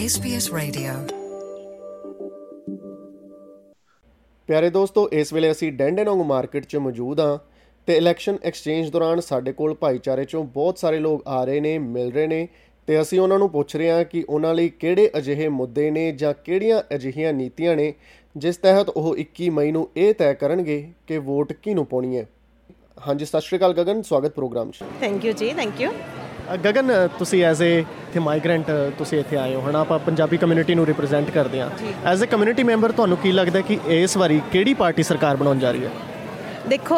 SBS Radio. ਪਿਆਰੇ ਦੋਸਤੋ ਇਸ ਵੇਲੇ ਅਸੀਂ ਡੈਂਡਨੋਂਗ ਮਾਰਕੀਟ 'ਚ ਮੌਜੂਦ ਹਾਂ ਤੇ ਇਲੈਕਸ਼ਨ ਐਕਸਚੇਂਜ ਦੌਰਾਨ ਸਾਡੇ ਕੋਲ ਭਾਈਚਾਰੇ 'ਚੋਂ ਬਹੁਤ ਸਾਰੇ ਲੋਕ ਆ ਰਹੇ ਨੇ ਮਿਲ ਰਹੇ ਨੇ ਤੇ ਅਸੀਂ ਉਹਨਾਂ ਨੂੰ ਪੁੱਛ ਰਹੇ ਹਾਂ ਕਿ ਉਹਨਾਂ ਲਈ ਕਿਹੜੇ ਅਜਿਹੇ ਮੁੱਦੇ ਨੇ ਜਾਂ ਕਿਹੜੀਆਂ ਅਜਿਹੀਆਂ ਨੀਤੀਆਂ ਨੇ ਜਿਸ ਤਹਿਤ ਉਹ 21 ਮਈ ਨੂੰ ਇਹ ਤੈਅ ਕਰਨਗੇ ਕਿ ਵੋਟ ਕਿਹਨੂੰ ਪਾਉਣੀ ਹੈ। ਹਾਂਜੀ ਸਤਿ ਸ਼੍ਰੀ ਅਕਾਲ ਗਗਨ ਸਵਾਗਤ ਪ੍ਰੋਗਰਾਮ 'ਚ। ਥੈਂਕ ਯੂ ਜੀ ਥੈਂਕ ਯੂ ਗਗਨ ਅ, ਤੁਸੀਂ ਐਜ਼ ਏ ਇੱਥੇ ਮਾਈਗ੍ਰੈਂਟ ਤੁਸੀਂ ਇੱਥੇ ਆਏ ਹੋ ਹਨਾ? ਆਪਾਂ ਪੰਜਾਬੀ ਕਮਿਊਨਿਟੀ ਨੂੰ ਰਿਪਰੈਜ਼ੈਂਟ ਕਰਦੇ ਹਾਂ। ਐਜ਼ ਏ ਕਮਿਊਨਿਟੀ ਮੈਂਬਰ ਤੁਹਾਨੂੰ ਕੀ ਲੱਗਦਾ ਕਿ ਇਸ ਵਾਰੀ ਕਿਹੜੀ ਪਾਰਟੀ ਸਰਕਾਰ ਬਣਾਉਣ ਜਾ ਰਹੀ ਹੈ? ਦੇਖੋ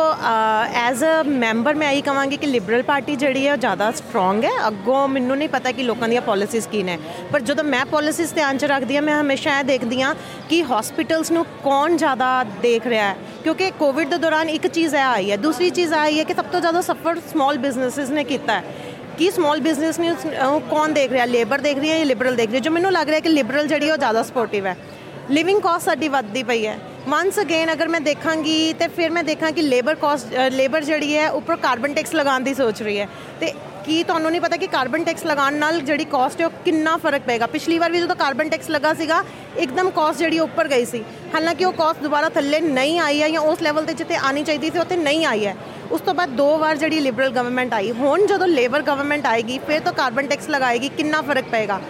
ਐਜ਼ ਅ ਮੈਂਬਰ ਮੈਂ ਇਹੀ ਕਹਾਂਗੀ ਕਿ ਲਿਬਰਲ ਪਾਰਟੀ ਜਿਹੜੀ ਹੈ ਉਹ ਜ਼ਿਆਦਾ ਸਟਰੋਂਗ ਹੈ। ਅੱਗੋਂ ਮੈਨੂੰ ਨਹੀਂ ਪਤਾ ਕਿ ਲੋਕਾਂ ਦੀਆਂ ਪਾਲਿਸੀਜ਼ ਕੀ ਨੇ। ਪਰ ਜਦੋਂ ਮੈਂ ਪਾਲਿਸੀਜ਼ ਧਿਆਨ ਚ ਰੱਖਦੀ ਹਾਂ ਮੈਂ ਹਮੇਸ਼ਾ ਇਹ ਦੇਖਦੀ ਹਾਂ ਕਿ ਹਸਪੀਟਲਸ ਨੂੰ ਕੌਣ ਜ਼ਿਆਦਾ ਦੇਖ ਰਿਹਾ ਹੈ। ਕਿਉਂਕਿ ਕੋਵਿਡ ਦੇ ਦੌਰਾਨ ਇੱਕ ਚੀਜ਼ ਇਹ ਆਈ ਹੈ ਦੂਸਰੀ ਚੀਜ਼ ਆਈ ਹੈ ਕਿ ਸਭ ਤੋਂ ਜ਼ਿਆਦਾ ਸਫਰ ਸਮਾਲ ਬਿਜ਼ਨੈਸਿਸ ਨੇ ਕੀਤਾ ਹੈ। ਕਿ ਸਮਾਲ ਬਿਜ਼ਨਸ ਨੂੰ ਅਹ, ਕੌਣ ਦੇਖ ਰਿਹਾ? ਲੇਬਰ ਦੇਖ ਰਹੀ ਹੈ ਜਾਂ ਲਿਬਰਲ ਦੇਖ ਰਹੀ ਹੈ? ਜੋ ਮੈਨੂੰ ਲੱਗ ਰਿਹਾ ਕਿ ਲਿਬਰਲ ਜਿਹੜੀ ਹੈ ਉਹ ਜ਼ਿਆਦਾ ਸਪੋਰਟਿਵ ਹੈ। ਲਿਵਿੰਗ ਕਾਸਟ ਸਾਡੀ ਵੱਧਦੀ ਪਈ ਹੈ। ਵਾਂਸ ਅਗੇਨ ਅਗਰ ਮੈਂ ਦੇਖਾਂਗੀ ਤੇ ਫਿਰ ਮੈਂ ਦੇਖਾਂ ਕਿ ਲੇਬਰ ਕਾਸਟ ਲੇਬਰ ਜਿਹੜੀ ਹੈ ਉੱਪਰ ਕਾਰਬਨ ਟੈਕਸ ਲਗਾਉਣ ਦੀ ਸੋਚ ਰਹੀ ਹੈ। ਤੇ ਕੀ ਤੁਹਾਨੂੰ ਨਹੀਂ ਪਤਾ ਕਿ ਕਾਰਬਨ ਟੈਕਸ ਲਗਾਉਣ ਨਾਲ ਜਿਹੜੀ ਕਾਸਟ ਹੈ ਉਹ ਕਿੰਨਾ ਫ਼ਰਕ ਪਏਗਾ? ਪਿਛਲੀ ਵਾਰ ਵੀ ਜਦੋਂ ਕਾਰਬਨ ਟੈਕਸ ਲੱਗਾ ਸੀਗਾ ਇੱਕਦਮ ਕਾਸਟ ਜਿਹੜੀ ਉੱਪਰ ਗਈ ਸੀ। ਹਾਲਾਂਕਿ ਉਹ ਕਾਸਟ ਦੁਬਾਰਾ ਥੱਲੇ ਨਹੀਂ ਆਈ ਹੈ ਜਾਂ ਉਸ ਲੈਵਲ ਤੇ ਜਿੱਥੇ ਆਣੀ ਚਾਹੀਦੀ ਸੀ ਉੱਥੇ ਨਹੀਂ ਆਈ ਹੈ। ਉਸ ਤੋਂ ਬਾਅਦ ਦੋ ਵਾਰ ਜਿਹੜੀ ਲਿਬਰਲ ਗਵਰਨਮੈਂਟ ਆਈ, ਹੁਣ ਜਦੋਂ ਲੇਬਰ ਗਵਰਨਮੈਂਟ ਆਏਗੀ, ਫਿਰ ਤੋਂ ਕਾਰਬਨ ਟੈਕਸ ਲਗਾਏਗੀ, ਕਿੰਨਾ ਫ਼ਰਕ ਪਏਗਾ?